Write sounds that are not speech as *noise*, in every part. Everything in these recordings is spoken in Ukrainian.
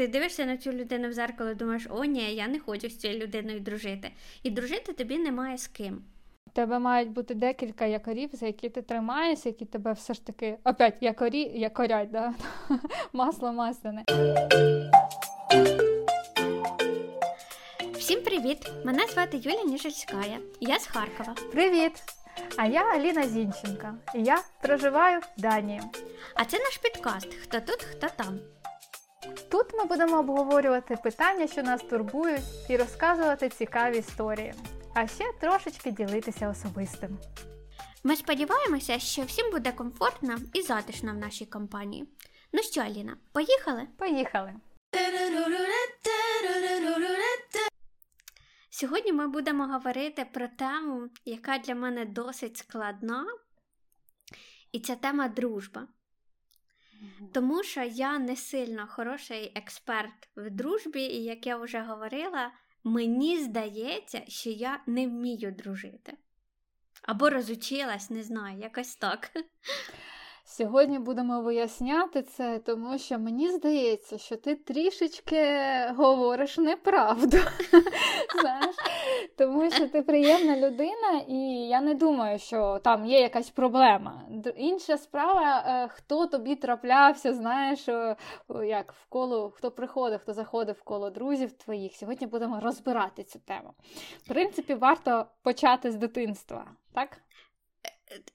ти дивишся на цю людину в зеркало, думаєш, о, ні, я не хочу з цією людиною дружити. І дружити тобі немає з ким. У тебе мають бути декілька якорів, за які ти тримаєшся, які тебе все ж таки опять якорі, якорять, да? *laughs* масло масляне. Всім привіт! Мене звати Юля Ніжельськая. Я з Харкова. Привіт! А я Аліна Зінченка. І я проживаю в Данії. А це наш підкаст Хто тут, хто там. Тут ми будемо обговорювати питання, що нас турбують, і розказувати цікаві історії, а ще трошечки ділитися особистим. Ми сподіваємося, що всім буде комфортно і затишно в нашій компанії. Ну що, Аліна, поїхали? Поїхали! Сьогодні ми будемо говорити про тему, яка для мене досить складна, і це тема дружба. Тому що я не сильно хороший експерт в дружбі, і як я вже говорила, мені здається, що я не вмію дружити. Або розучилась, не знаю, якось так. *laughs* Сьогодні будемо виясняти це, тому що мені здається, що ти трішечки говориш неправду. *laughs* Знаєш? Тому що ти приємна людина, і я не думаю, що там є якась проблема. Інша справа, е, хто тобі траплявся, знаєш, як в коло, хто приходив, хто заходив в коло друзів твоїх. Сьогодні будемо розбирати цю тему. В принципі, варто почати з дитинства, так?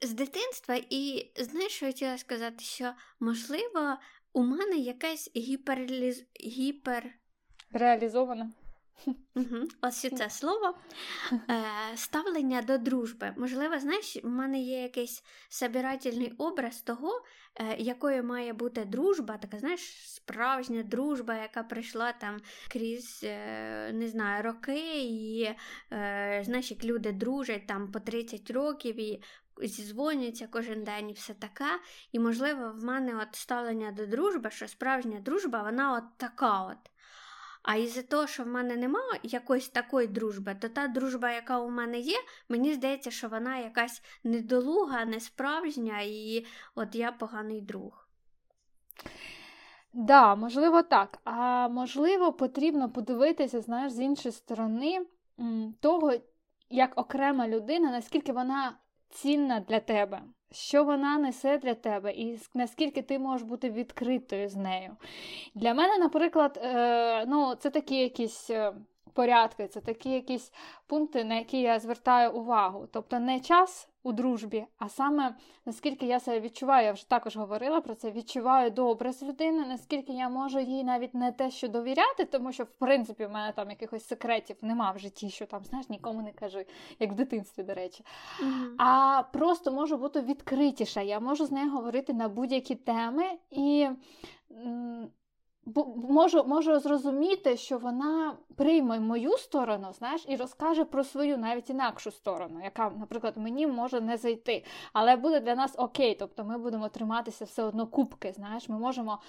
З дитинства, і знаєш, що я хотіла сказати, що можливо у мене якась гіперліз... гіпер... реалізована. Угу. Ось це слово *laughs* е, ставлення до дружби. Можливо, знаєш, у мене є якийсь собирательний образ того, е, якою має бути дружба, така, знаєш, справжня дружба, яка прийшла там крізь е, не знаю, роки, і е, знаєш, як люди дружать там по 30 років, і зізвонюються кожен день і все таке. І, можливо, в мене от ставлення до дружби, що справжня дружба, вона от така от. А із-за того, що в мене немає якоїсь такої дружби, то та дружба, яка у мене є, мені здається, що вона якась недолуга, несправжня, і от я поганий друг. Да, можливо, так. А можливо, потрібно подивитися, знаєш, з іншої сторони того, як окрема людина, наскільки вона цінна для тебе, що вона несе для тебе, і наскільки ти можеш бути відкритою з нею. Для мене, наприклад, е, ну, це такі якісь. Е, порядки, це такі якісь пункти, на які я звертаю увагу. Тобто не час у дружбі, а саме наскільки я себе відчуваю, я вже також говорила про це, відчуваю добре з людиною, наскільки я можу їй навіть не те, що довіряти, тому що, в принципі, в мене там якихось секретів нема в житті, що там, знаєш, нікому не кажи, як в дитинстві, до речі. Mm-hmm. А просто можу бути відкритіша. Я можу з нею говорити на будь-які теми і можу можу зрозуміти, що вона прийме мою сторону, знаєш, і розкаже про свою навіть інакшу сторону, яка, наприклад, мені може не зайти. Але буде для нас окей, тобто ми будемо триматися все одно кубки. Знаєш, ми можемо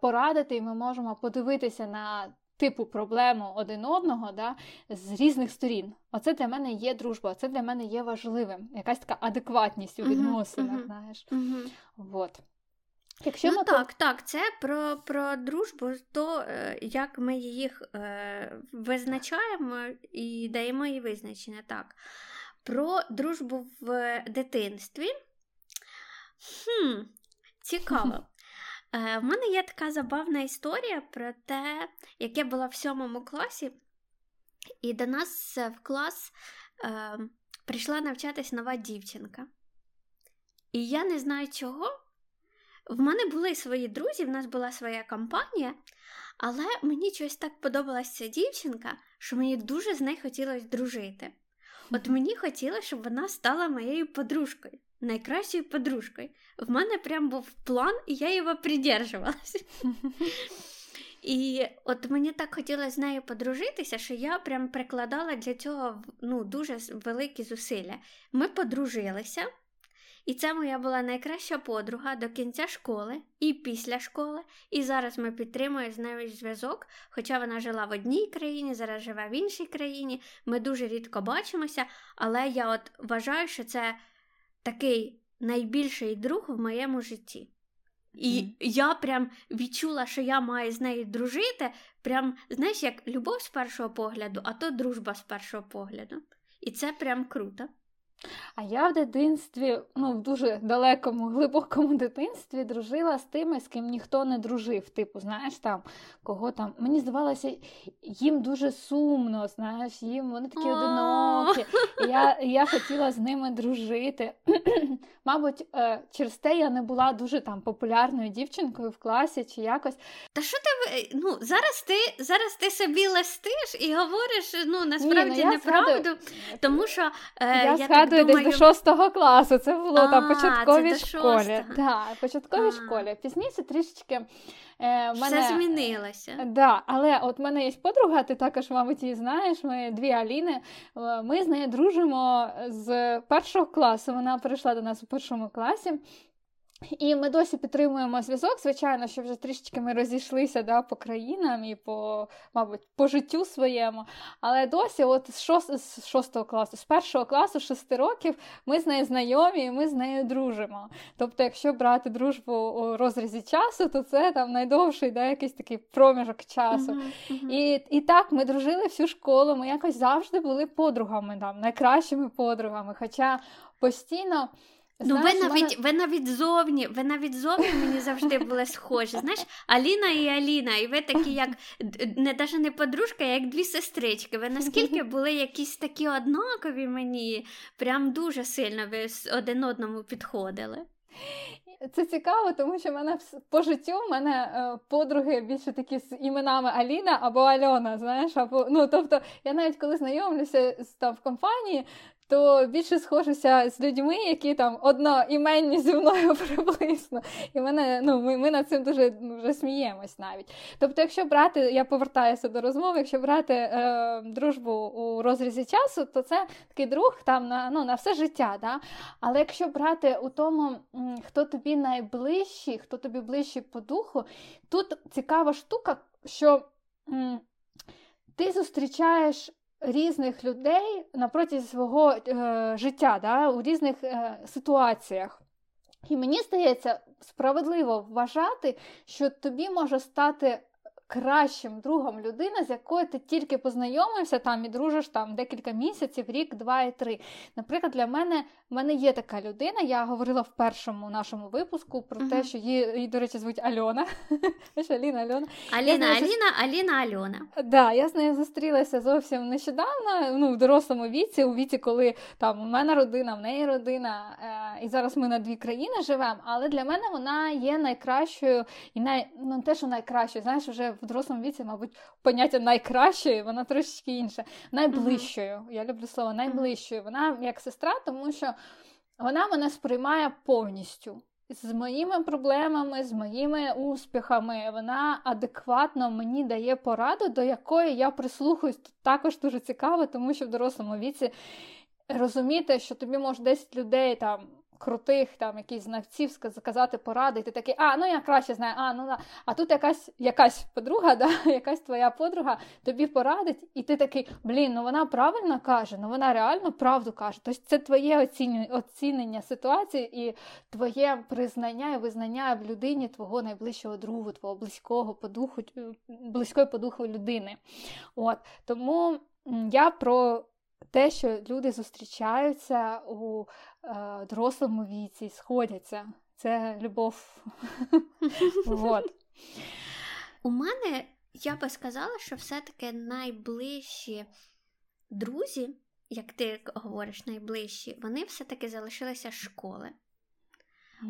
порадити і ми можемо подивитися на. Типу проблему один одного да, з різних сторін. Оце для мене є дружба, це для мене є важливим. Якась така адекватність у відносинах. Uh-huh, uh-huh, знаєш. Uh-huh. Вот. Якщо ну, так, так, це про про дружбу, то е, як ми їх е, визначаємо і даємо їй визначення. Так. Про дружбу в дитинстві. Хм, Цікаво. *laughs* Е, В мене є така забавна історія про те, як я була в сьомому класі, і до нас в клас е, прийшла навчатись нова дівчинка. І я не знаю чого. В мене були свої друзі, в нас була своя компанія, але мені щось так подобалася ця дівчинка, що мені дуже з нею хотілося дружити. От мені хотілося, щоб вона стала моєю подружкою, найкращою подружкою. В мене прям був план, і я його придержувалася. І от мені так хотілося з нею подружитися, що я прям прикладала для цього ну, дуже великі зусилля. Ми подружилися. І це моя була найкраща подруга до кінця школи і після школи. І зараз ми підтримуємо з нею зв'язок. Хоча вона жила в одній країні, зараз живе в іншій країні. Ми дуже рідко бачимося, але я от вважаю, що це такий найбільший друг в моєму житті. І mm. я прям відчула, що я маю з нею дружити. Прям, знаєш, як любов з першого погляду, а то дружба з першого погляду. І це прям круто. А я в дитинстві, ну в дуже далекому, глибокому дитинстві дружила з тими, з ким ніхто не дружив. Типу, знаєш, там кого там. Мені здавалося, їм дуже сумно, знаєш, їм вони такі одинокі. Я я хотіла з ними дружити. *clears throat* Мабуть, е, через те я не була дуже там популярною дівчинкою в класі чи якось. Та що ти е, ну зараз ти зараз ти собі листиш і говориш ну насправді Ні, ну, неправду, згадую... тому що е, я, я згадую думаю... десь до шостого класу. Це було а, там початковій школі. Да, початковій школі. Пізніше трішечки. Е, мене... Все змінилося. Да, Але от в мене є подруга, ти також, мабуть, її знаєш. Ми дві Аліни. Е, ми з нею дружимо з першого класу. Вона прийшла до нас у першому класі. І ми досі підтримуємо зв'язок. Звичайно, що вже трішечки ми розійшлися да, по країнам і по, мабуть, по життю своєму. Але досі, от з шост, з шостого класу, з першого класу, шести років, ми з нею знайомі і ми з нею дружимо. Тобто, якщо брати дружбу у розрізі часу, то це там найдовший да, якийсь такий проміжок часу. Uh-huh, uh-huh. І і так, ми дружили всю школу, ми якось завжди були подругами, там, найкращими подругами. Хоча постійно. Ну, ви навіть мене... ви навіть зовні, ви навіть зовні мені завжди були схожі. Знаєш, Аліна і Аліна, і ви такі, як не навіть не подружка, а як дві сестрички. Ви наскільки *laughs* були якісь такі однакові мені, прям дуже сильно ви один одному підходили. Це цікаво, тому що в мене по життю в мене е, подруги більше такі з іменами Аліна або Альона. Знаєш, або ну тобто я навіть коли знайомлюся там в компанії, то більше схожуся з людьми, які там одноіменні зі мною *laughs* приблизно. І мене, ну, ми ми над цим дуже ну, вже сміємось навіть. Тобто, якщо брати, я повертаюся до розмови, якщо брати е, дружбу у розрізі часу, то це такий друг там на ну, на все життя. Да? Але якщо брати у тому, хто тобі найближчий, хто тобі ближчий по духу, тут цікава штука, що м, ти зустрічаєш різних людей на протязі свого е, життя, да, у різних е, ситуаціях. І мені здається, справедливо вважати, що тобі може стати кращим другом людина, з якою ти тільки познайомився там і дружиш там декілька місяців, рік, два і три. Наприклад, для мене в мене є така людина. Я говорила в першому нашому випуску про uh-huh. те, що її, її, до речі, звуть Альона. *laughs* Аліна Альона. Аліна, Аліна, Аліна, Альона. Да, я з нею зустрілася зовсім нещодавно, ну, в дорослому віці, у віці, коли там у мене родина, в неї родина, е, і зараз ми на дві країни живемо. Але для мене вона є найкращою і най, ну, те, що найкращою, знаєш, вже в дорослому віці, мабуть, поняття найкращої, вона трошечки інша. Найближчою. Uh-huh. Я люблю слово найближчою. Вона як сестра, тому що вона мене сприймає повністю. З моїми проблемами, з моїми успіхами, вона адекватно мені дає пораду, до якої я прислухаюсь. Тут також дуже цікаво, тому що в дорослому віці розуміти, що тобі може 10 людей там крутих там якісь знавців сказати поради, і ти такий, а, ну я краще знаю, а, ну да. А тут якась якась подруга, *laughs* да, якась твоя подруга тобі порадить, і ти такий, блін, ну вона правильно каже, ну вона реально правду каже. Тобто це твоє оцінювання, оцінення ситуації і твоє признання і визнання в людині твого найближчого другу, твого близького по духу, близької по духу людини. От Тому я про те, що люди зустрічаються у дорослому віці, сходяться. Це любов. *laughs* вот. У мене я би сказала, що все-таки найближчі друзі, як ти говориш, найближчі, вони все-таки залишилися школи.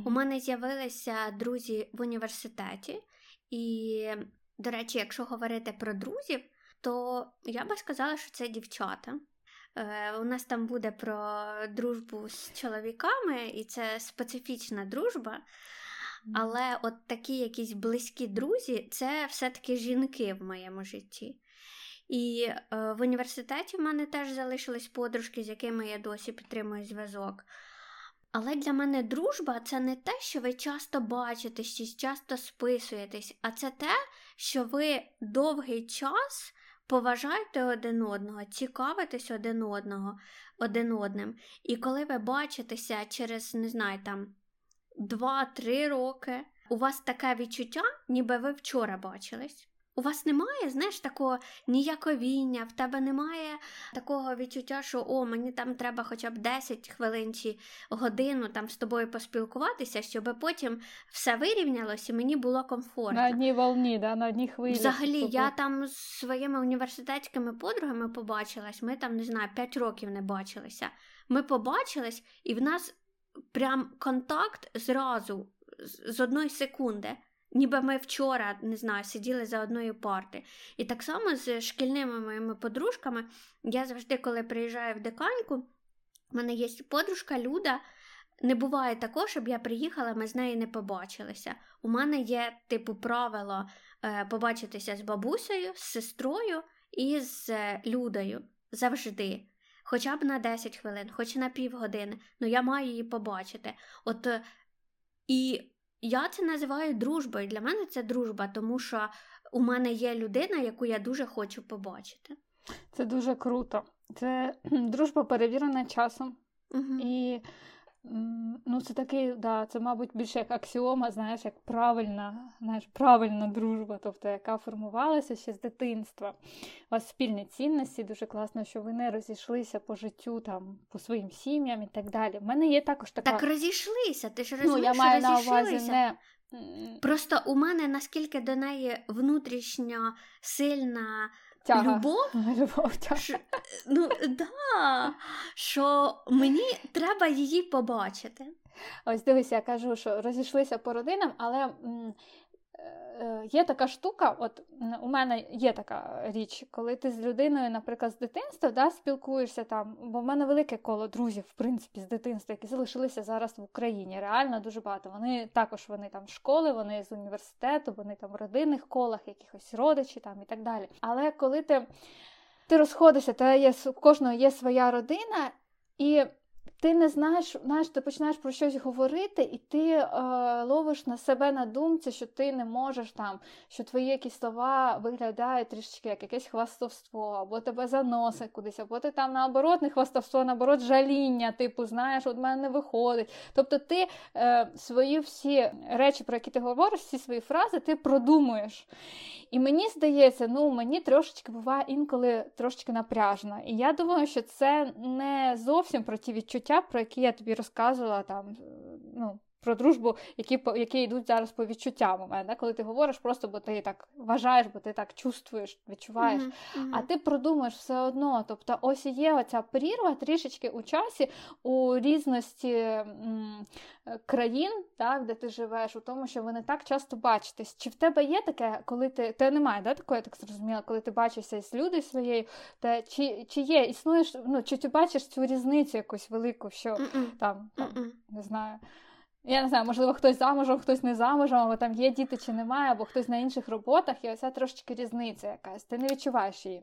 У мене з'явилися друзі в університеті, і, до речі, якщо говорити про друзів, то я би сказала, що це дівчата. Е, у нас там буде про дружбу з чоловіками, і це специфічна дружба. Але от такі якісь близькі друзі це все-таки жінки в моєму житті. І е, в університеті в мене теж залишились подружки, з якими я досі підтримую зв'язок. Але для мене дружба це не те, що ви часто бачитесь, чи часто списуєтесь, а це те, що ви довгий час Поважайте один одного, цікавитесь один одного, один одним. І коли ви бачитеся через, не знаю, там 2-3 роки, у вас таке відчуття, ніби ви вчора бачились. У вас немає, знаєш, такого ніяковіння, в тебе немає такого відчуття, що о, мені там треба хоча б 10 хвилин чи годину там з тобою поспілкуватися, щоб потім все вирівнялося і мені було комфортно. На одній волні, да, на одній хвилі. Взагалі, я там з своїми університетськими подругами побачилась, ми там, не знаю, 5 років не бачилися. Ми побачились, і в нас прям контакт зразу з одної секунди. Ніби ми вчора не знаю, сиділи за одною парти. І так само з шкільними моїми подружками, я завжди, коли приїжджаю в деканьку, в мене є подружка Люда. Не буває такого, щоб я приїхала, ми з нею не побачилися. У мене є, типу, правило е, побачитися з бабусею, з сестрою і з е, Людою завжди. Хоча б на 10 хвилин, хоч на півгодини, ну я маю її побачити. От е, і я це називаю дружбою. Для мене це дружба, тому що у мене є людина, яку я дуже хочу побачити. Це дуже круто. Це дружба перевірена часом. Угу. І Ну, це такий, да, це, мабуть, більше як аксіома, знаєш, як правильна, знаєш, правильна дружба, тобто яка формувалася ще з дитинства. У вас спільні цінності, дуже класно, що ви не розійшлися по життю, там, по своїм сім'ям і так далі. У мене є також така. Так розійшлися, ти ж розумієш, ну, я маю розійшлися. на увазі не. Просто у мене наскільки до неї внутрішня сильна Тяга. Любов? *laughs* Любов тяга. Ш... Ну, да, що мені треба її побачити. Ось дивись, я кажу, що розійшлися по родинам, але м, є така штука, от у мене є така річ, коли ти з людиною, наприклад, з дитинства да, спілкуєшся там, бо в мене велике коло друзів, в принципі, з дитинства, які залишилися зараз в Україні. Реально дуже багато. Вони також вони там школи, вони з університету, вони там в родинних колах, якихось родичі там і так далі. Але коли ти ти розходишся, та є у кожного є своя родина, і ти не знаєш, знаєш, ти починаєш про щось говорити, і ти е, ловиш на себе на думці, що ти не можеш там, що твої якісь слова виглядають трішечки як якесь хвастовство, або тебе заносить кудись, або ти там наоборот не хвастовство, наоборот, жаління, типу, знаєш, от мене не виходить. Тобто ти е, свої всі речі, про які ти говориш, всі свої фрази, ти продумуєш. І мені здається, ну мені трошечки буває інколи трошечки напряжно. І я думаю, що це не зовсім про ті відчуття, про які я тобі розказувала там. ну, про дружбу, які які йдуть зараз по відчуттям у мене, коли ти говориш просто, бо ти так вважаєш, бо ти так чувствуєш, відчуваєш. Mm-hmm. Mm-hmm. А ти продумаєш все одно. Тобто, ось є оця прірва трішечки у часі у різності м, країн, так, де ти живеш, у тому, що ви не так часто бачитесь. Чи в тебе є таке, коли ти Те немає, да, такої, я так зрозуміла, коли ти бачишся з людою своєю, та чи чи є, існуєш, ну чи ти бачиш цю різницю якусь велику, що Mm-mm. там, там не знаю. Я не знаю, можливо, хтось замужем, хтось не замужем, або там є діти чи немає, або хтось на інших роботах, і оця трошечки різниця якась. Ти не відчуваєш її.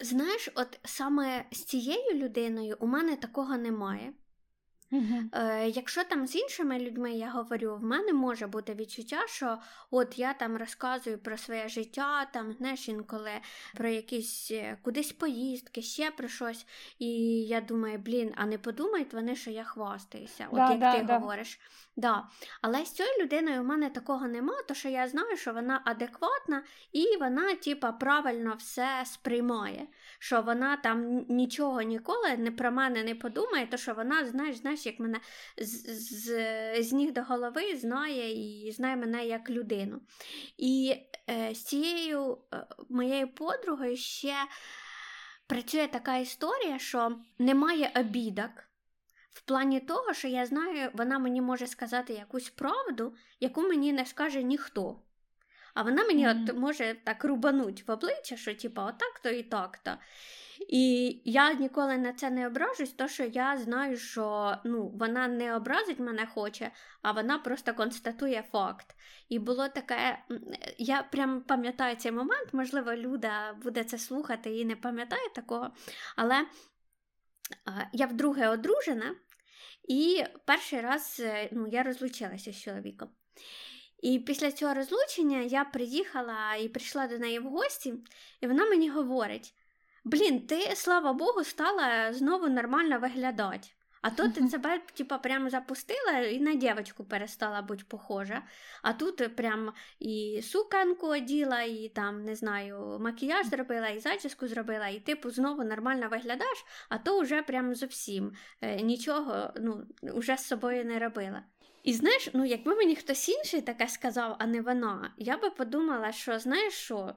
Знаєш, от саме з цією людиною у мене такого немає. Е, Якщо там з іншими людьми я говорю, в мене може бути відчуття, що от я там розказую про своє життя, там, знаєш, інколи про якісь е, кудись поїздки, ще про щось. І я думаю, блін, а не подумають вони, що я хвастаюся, от да, як да, ти да. говориш. Да. Але з цією людиною у мене такого нема, то що я знаю, що вона адекватна і вона, типа, правильно все сприймає. Що вона там нічого ніколи не про мене не подумає, то що вона, знаєш, знаєш, як мене з, з, з ніг до голови знає і знає мене як людину. І е, з цією е, моєю подругою ще працює така історія, що немає обідок. В плані того, що я знаю, вона мені може сказати якусь правду, яку мені не скаже ніхто. А вона мені mm-hmm. от може так рубануть в обличчя, що типа отак-то і так-то. І я ніколи на це не ображусь, тому що я знаю, що ну, вона не образить мене хоче, а вона просто констатує факт. І було таке, я прям пам'ятаю цей момент, можливо, Люда буде це слухати і не пам'ятає такого. Але я вдруге одружена, і перший раз е, ну, я розлучилася з чоловіком. І після цього розлучення я приїхала і прийшла до неї в гості, і вона мені говорить: Блін, ти, слава Богу, стала знову нормально виглядати. А то ти себе типа, прям запустила і на дівчинку перестала бути похожа. А тут прям і суканку оділа, і там, не знаю, макіяж зробила, і зачіску зробила, і типу знову нормально виглядаєш, а то вже прям зовсім е, нічого ну, вже з собою не робила. І знаєш, ну якби мені хтось інший таке сказав, а не вона, я би подумала, що знаєш що,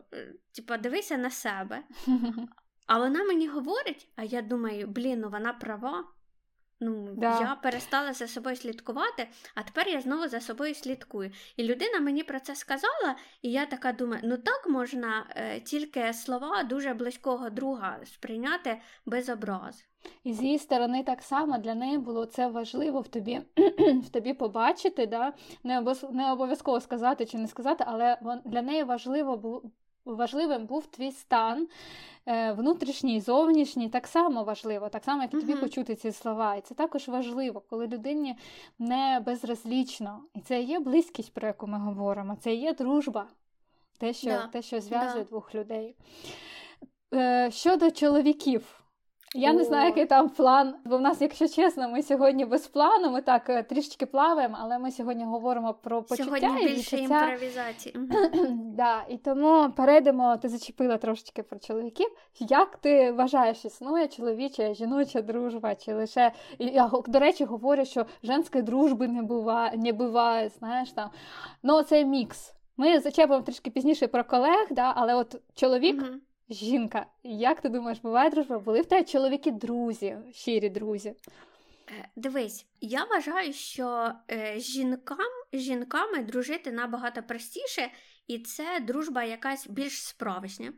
типа, дивися на себе. *laughs* А вона мені говорить, а я думаю, блін, ну вона права. Ну, да. Я перестала за собою слідкувати, а тепер я знову за собою слідкую. І людина мені про це сказала, і я така думаю: ну так можна е, тільки слова дуже близького друга сприйняти без образ. І з її сторони так само для неї було це важливо в тобі *clears throat* в тобі побачити, да? не обов'язково сказати чи не сказати, але для неї важливо важливим був твій стан, е, внутрішній, зовнішній, так само важливо, так само, як і тобі uh-huh. почути ці слова. І це також важливо, коли людині не безразлічно. І це є близькість, про яку ми говоримо, це є дружба, те, що, да. те, що зв'язує да. двох людей. Е, щодо чоловіків. Я не знаю, який там план. Бо в нас, якщо чесно, ми сьогодні без плану, ми так е, трішечки плаваємо, але ми сьогодні говоримо про почуття сьогодні і більше відчуття. імпровізації. *clears throat* да, І тому перейдемо, ти зачепила трошечки про чоловіків. Як ти вважаєш, існує чоловіча, жіноча дружба? Чи лише я до речі говорю, що женської дружби не буває, не буває, знаєш там. Ну, це мікс. Ми зачепимо трішки пізніше про колег, да, але от чоловік. Mm-hmm. Жінка, як ти думаєш, буває дружба? Були в тебе чоловіки друзі, щирі друзі? Е, дивись, я вважаю, що е, жінкам жінками дружити набагато простіше, і це дружба якась більш справжня.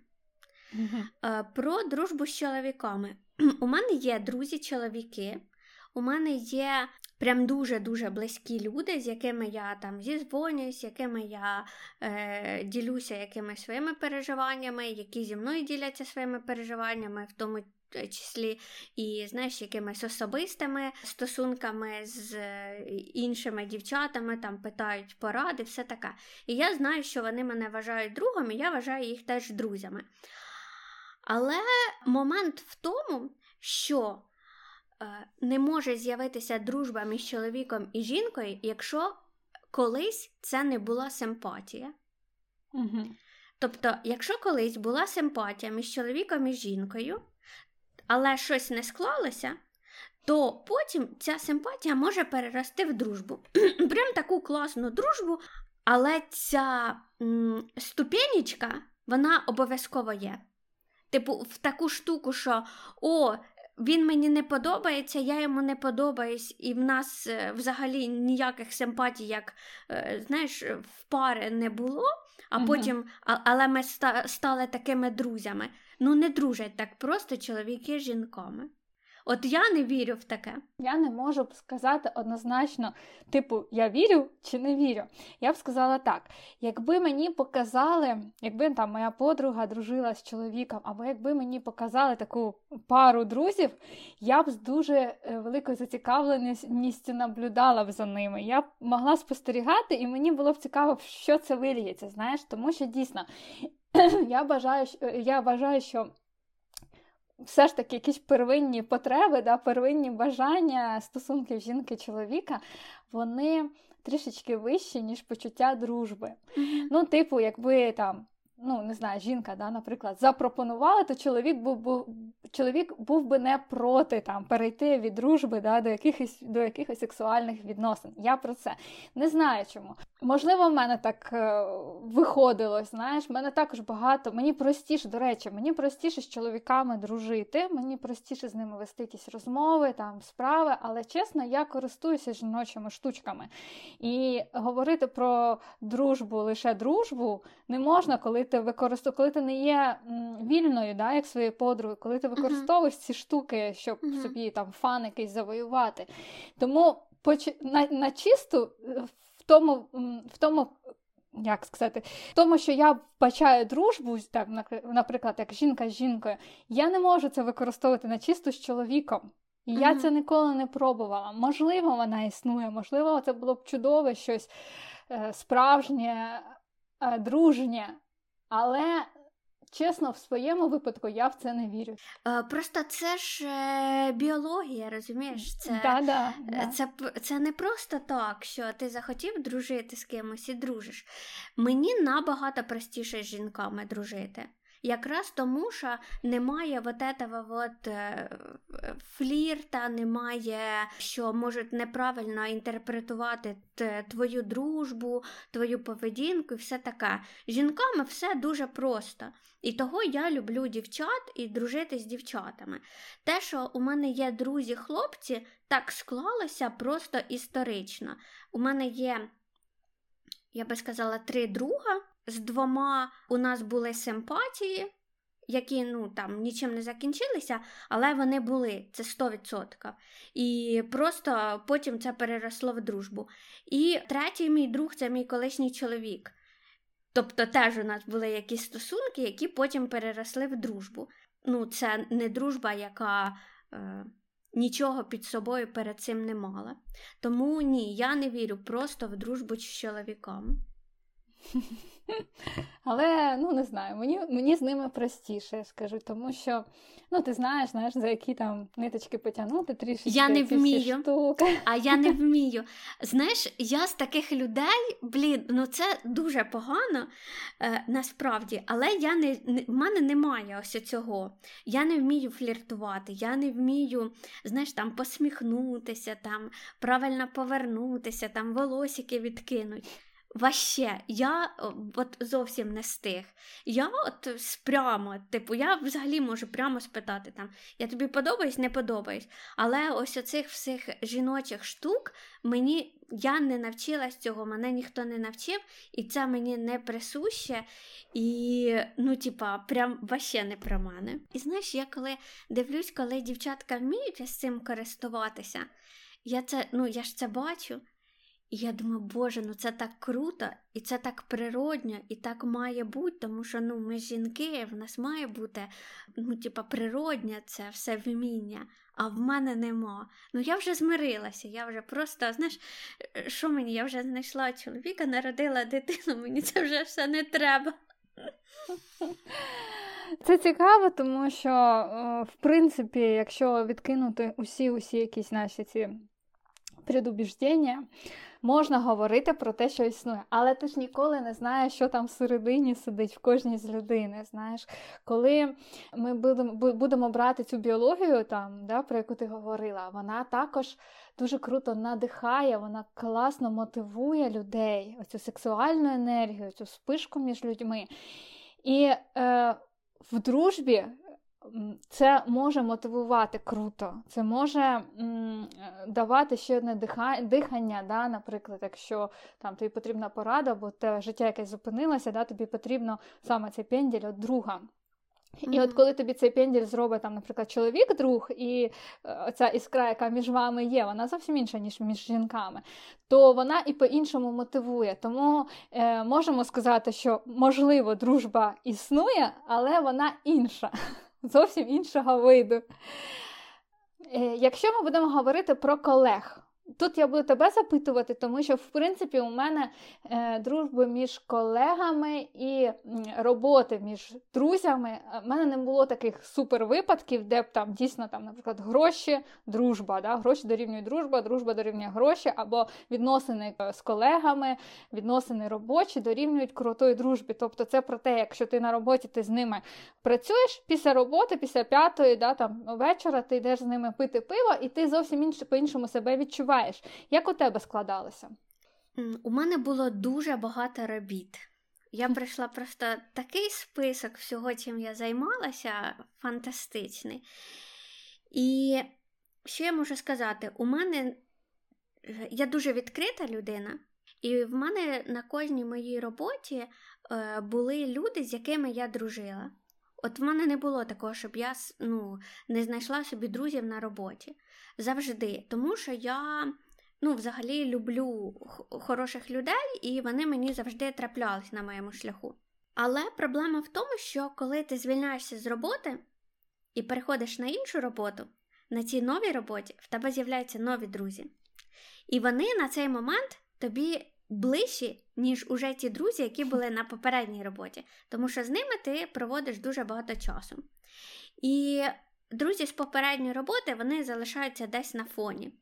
Е, про дружбу з чоловіками. *clears throat* У мене є друзі-чоловіки, у мене є прям дуже-дуже близькі люди, з якими я там зізвонююсь, з якими я е, ділюся якимись своїми переживаннями, які зі мною діляться своїми переживаннями, в тому числі і знаєш, якимись особистими стосунками з е, іншими дівчатами, там питають поради, все таке. І я знаю, що вони мене вважають другом, і я вважаю їх теж друзями. Але момент в тому, що Е, не може з'явитися дружба між чоловіком і жінкою, якщо колись це не була симпатія. Угу. Тобто, якщо колись була симпатія між чоловіком і жінкою, але щось не склалося, то потім ця симпатія може перерости в дружбу. *clears throat* Прям таку класну дружбу, але ця м, ступенечка, вона обов'язково є. Типу, в таку штуку, що о, він мені не подобається, я йому не подобаюсь, і в нас е, взагалі ніяких симпатій, як е, знаєш, в пари не було, а угу. потім, але ми стали такими друзями. Ну, не дружать так просто чоловіки з жінками. От я не вірю в таке. Я не можу сказати однозначно, типу, я вірю чи не вірю. Я б сказала так: якби мені показали, якби там моя подруга дружила з чоловіком, або якби мені показали таку пару друзів, я б з дуже е, великою зацікавленістю наблюдала б за ними. Я б могла спостерігати, і мені було б цікаво, що це виліється, знаєш, тому що дійсно *clears throat* я бажаю, я вважаю, що все ж таки якісь первинні потреби, да, первинні бажання стосунків жінки-чоловіка, вони трішечки вищі, ніж почуття дружби. Mm-hmm. Ну, типу, якби там ну не знаю, жінка, да, наприклад, запропонувала, то чоловік був був чоловік був би не проти там перейти від дружби да, до якихось до якихось сексуальних відносин. Я про це не знаю чому. Можливо, в мене так е, виходило, знаєш, в мене також багато. Мені простіше, до речі, мені простіше з чоловіками дружити, мені простіше з ними вести якісь розмови, там справи, але чесно, я користуюся жіночими штучками. І говорити про дружбу лише дружбу не можна, коли ти використов... коли ти не є вільною, да, як своєю подругою, коли ти використовуєш uh-huh. ці штуки, щоб uh-huh. собі там фан якийсь завоювати. Тому поч... на, на чисту в тому, в тому. Як сказати, в тому, що я вбачаю дружбу, так, наприклад, як жінка з жінкою, я не можу це використовувати на чисту з чоловіком. І mm-hmm. я це ніколи не пробувала. Можливо, вона існує, можливо, це було б чудове щось е, справжнє, е, дружнє, але чесно, в своєму випадку я в це не вірю. Е, просто це ж е, біологія, розумієш? Це, да, да, да. Це, це не просто так, що ти захотів дружити з кимось і дружиш. Мені набагато простіше з жінками дружити. Якраз тому, що немає вот этого вот е, флірта, немає, що можуть неправильно інтерпретувати твою дружбу, твою поведінку і все таке. Жінками все дуже просто. І того я люблю дівчат і дружити з дівчатами. Те, що у мене є друзі-хлопці, так склалося просто історично. У мене є, я би сказала, три друга з двома у нас були симпатії, які ну, там нічим не закінчилися, але вони були, це 100%. І просто потім це переросло в дружбу. І третій мій друг це мій колишній чоловік. Тобто теж у нас були якісь стосунки, які потім переросли в дружбу. Ну, це не дружба, яка е, нічого під собою перед цим не мала. Тому ні, я не вірю просто в дружбу з чоловіком. Але ну не знаю, мені мені з ними простіше, я скажу, тому що ну ти знаєш, знаєш, за які там ниточки потягнути трішки. Я не вмію. А я не *laughs* вмію. Знаєш, я з таких людей, блін, ну це дуже погано е, насправді, але я не, не в мене немає ось цього. Я не вмію фліртувати, я не вмію, знаєш, там посміхнутися, там правильно повернутися, там волосики відкинуть. Ваще, я от зовсім не з тих. Я от прямо, типу, я взагалі можу прямо спитати там, я тобі подобаюсь, не подобаюсь. Але ось оцих всіх жіночих штук мені я не навчилась цього, мене ніхто не навчив, і це мені не присуще. І, ну, типа, прям ваще не про мене. І знаєш, я коли дивлюсь, коли дівчатка вміють з цим користуватися, я це, ну, я ж це бачу. І я думаю, Боже, ну це так круто, і це так природньо, і так має бути, тому що ну, ми жінки, в нас має бути ну, типа, природнє це все вміння, а в мене нема. Ну я вже змирилася, я вже просто, знаєш, що мені? Я вже знайшла чоловіка, народила дитину, мені це вже все не треба. Це цікаво, тому що, в принципі, якщо відкинути усі усі якісь наші ці предубіждення, можна говорити про те, що існує, але ти ж ніколи не знаєш, що там всередині сидить в кожній з людини. Знаєш, коли ми будемо будемо брати цю біологію, там, да, про яку ти говорила, вона також дуже круто надихає, вона класно мотивує людей, оцю сексуальну енергію, цю спишку між людьми. І е, в дружбі це може мотивувати круто, це може м, давати ще одне дихання, да, наприклад, якщо там тобі потрібна порада, бо те життя якесь зупинилося, да, тобі потрібно саме цей пенділь від друга. І mm-hmm. от коли тобі цей пенділь зробить, там, наприклад, чоловік-друг, і е, ця іскра, яка між вами є, вона зовсім інша, ніж між жінками, то вона і по-іншому мотивує. Тому е, можемо сказати, що можливо дружба існує, але вона інша *laughs* зовсім іншого виду. Е, якщо ми будемо говорити про колег, Тут я буду тебе запитувати, тому що, в принципі, у мене е, дружби між колегами і роботи між друзями. У мене не було таких супер випадків, де б там дійсно, там, наприклад, гроші, дружба. Да? Гроші дорівнює дружба, дружба дорівнює гроші, або відносини е, з колегами, відносини робочі дорівнюють крутої дружбі. Тобто, це про те, якщо ти на роботі, ти з ними працюєш після роботи, після п'ятої, да, там вечора, ти йдеш з ними пити пиво, і ти зовсім інше по-іншому себе відчуваєш відчуваєш. Як у тебе складалося? У мене було дуже багато робіт. Я пройшла просто такий список всього, чим я займалася, фантастичний. І що я можу сказати? У мене я дуже відкрита людина, і в мене на кожній моїй роботі е, були люди, з якими я дружила. От в мене не було такого, щоб я ну, не знайшла собі друзів на роботі завжди. Тому що я ну, взагалі люблю хороших людей, і вони мені завжди траплялись на моєму шляху. Але проблема в тому, що коли ти звільняєшся з роботи і переходиш на іншу роботу, на цій новій роботі в тебе з'являються нові друзі. І вони на цей момент тобі ближчі, ніж уже ті друзі, які *laughs* були на попередній роботі, тому що з ними ти проводиш дуже багато часу. І друзі з попередньої роботи вони залишаються десь на фоні.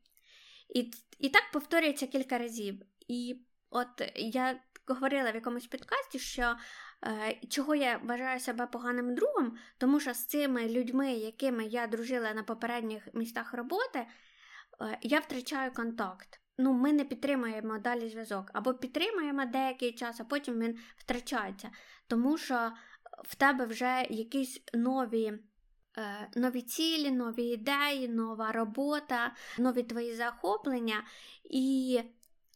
І і так повторюється кілька разів. І от я говорила в якомусь підкасті, що е, чого я вважаю себе поганим другом, тому що з цими людьми, якими я дружила на попередніх містах роботи, е, я втрачаю контакт. Ну, Ми не підтримуємо далі зв'язок, або підтримуємо деякий час, а потім він втрачається. Тому що в тебе вже якісь нові. Е, нові цілі, нові ідеї, нова робота, нові твої захоплення, і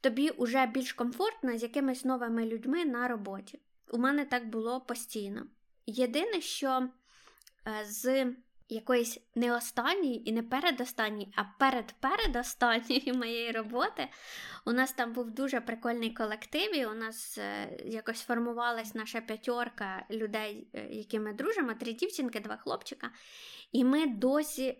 тобі вже більш комфортно з якимись новими людьми на роботі. У мене так було постійно. Єдине, що е, з якоїсь не останньої і не передостанньої, а перед-передостанньої *laughs* моєї роботи у нас там був дуже прикольний колектив, і у нас е, якось формувалась наша п'ятерка людей, е, які ми дружимо, три дівчинки, два хлопчика. І ми досі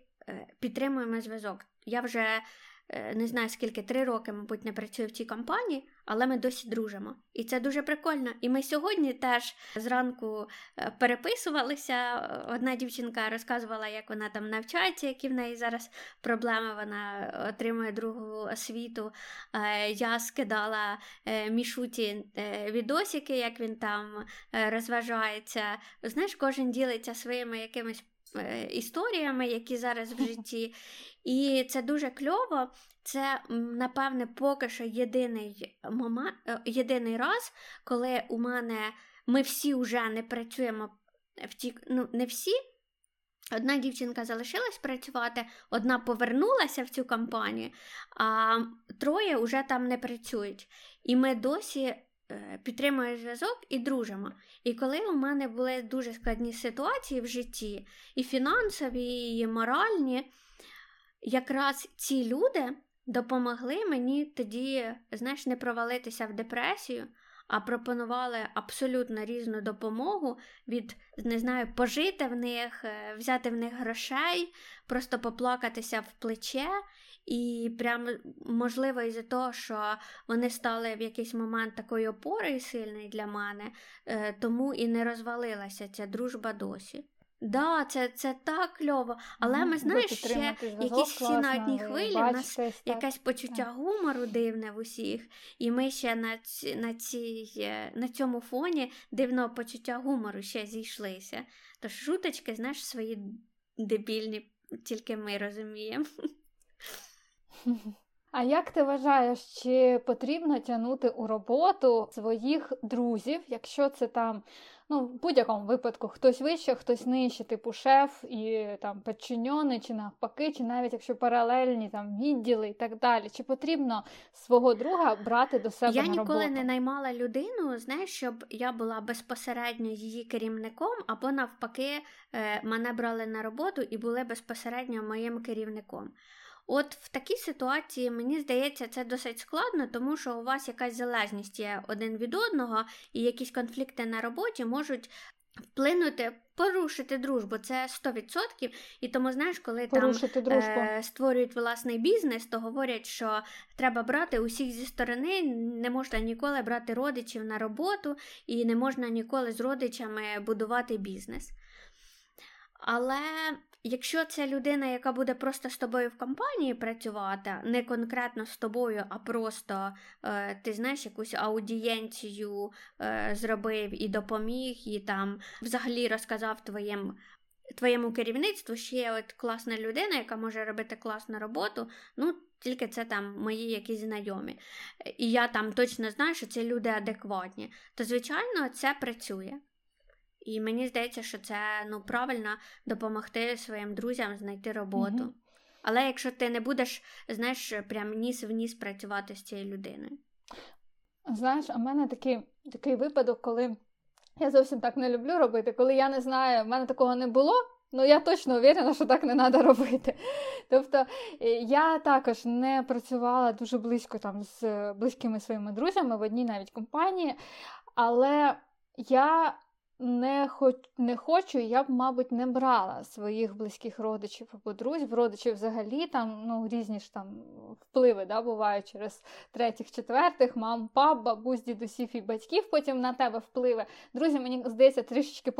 підтримуємо зв'язок. Я вже Е, не знаю скільки, три роки, мабуть, не працюю в цій компанії, але ми досі дружимо. І це дуже прикольно. І ми сьогодні теж зранку е, переписувалися. Одна дівчинка розказувала, як вона там навчається, які в неї зараз проблеми. Вона отримує другу освіту. Е, я скидала мішуті відосики, як він там розважається. Знаєш, кожен ділиться своїми якимись. Історіями, які зараз в житті, і це дуже кльово. Це, напевне, поки що єдиний момент, е, єдиний раз, коли у мене ми всі вже не працюємо в ті, ну, не всі. Одна дівчинка залишилась працювати, одна повернулася в цю компанію, а троє вже там не працюють. І ми досі е, підтримуємо зв'язок і дружимо. І коли у мене були дуже складні ситуації в житті, і фінансові, і моральні якраз ці люди допомогли мені тоді, знаєш, не провалитися в депресію, а пропонували абсолютно різну допомогу від, не знаю, пожити в них, е, взяти в них грошей, просто поплакатися в плече. І прямо можливо, із-за того, що вони стали в якийсь момент такою опорою сильною для мене, е, тому і не розвалилася ця дружба досі. Да, це це так кльово. Але ми знаєш, ще якісь всі на одній хвилі, у нас так. якесь почуття так. гумору дивне в усіх, і ми ще на ці, на, цій, е, на цьому фоні дивного почуття гумору ще зійшлися. Тож шуточки, знаєш, свої дебільні, тільки ми розуміємо. *laughs* *laughs* А як ти вважаєш, чи потрібно тягнути у роботу своїх друзів, якщо це там, ну, в будь-якому випадку хтось вище, хтось нижче, типу шеф і там підчиньоний, чи навпаки, чи навіть якщо паралельні там відділи і так далі, чи потрібно свого друга брати до себе? Я на ніколи роботу? не наймала людину, знаєш, щоб я була безпосередньо її керівником, або навпаки, е, мене брали на роботу і були безпосередньо моїм керівником. От в такій ситуації, мені здається, це досить складно, тому що у вас якась залежність є один від одного, і якісь конфлікти на роботі можуть вплинути, порушити дружбу. Це 100%. І тому, знаєш, коли порушити там е- створюють власний бізнес, то говорять, що треба брати усіх зі сторони, не можна ніколи брати родичів на роботу, і не можна ніколи з родичами будувати бізнес. Але якщо це людина, яка буде просто з тобою в компанії працювати, не конкретно з тобою, а просто е, ти знаєш якусь аудієнцію е, зробив і допоміг, і там взагалі розказав твоєм. Твоєму керівництву ще є от класна людина, яка може робити класну роботу, ну тільки це там мої якісь знайомі. І я там точно знаю, що це люди адекватні. То, звичайно, це працює. І мені здається, що це ну, правильно допомогти своїм друзям знайти роботу. Mm-hmm. Але якщо ти не будеш, знаєш, прям ніс в ніс працювати з цією людиною. Знаєш, у мене такий такий випадок, коли я зовсім так не люблю робити, коли я не знаю, в мене такого не було. Ну, я точно уверена, що так не треба робити. Тобто е, я також не працювала дуже близько там з близькими своїми друзями в одній навіть компанії, але я не хоч не хочу, я б, мабуть, не брала своїх близьких родичів або друзів, родичів взагалі там ну, різні ж там впливи да, бувають через третіх, четвертих, мам, пап, бабусь, дідусів і батьків, потім на тебе впливи. Друзі, мені здається, трішечки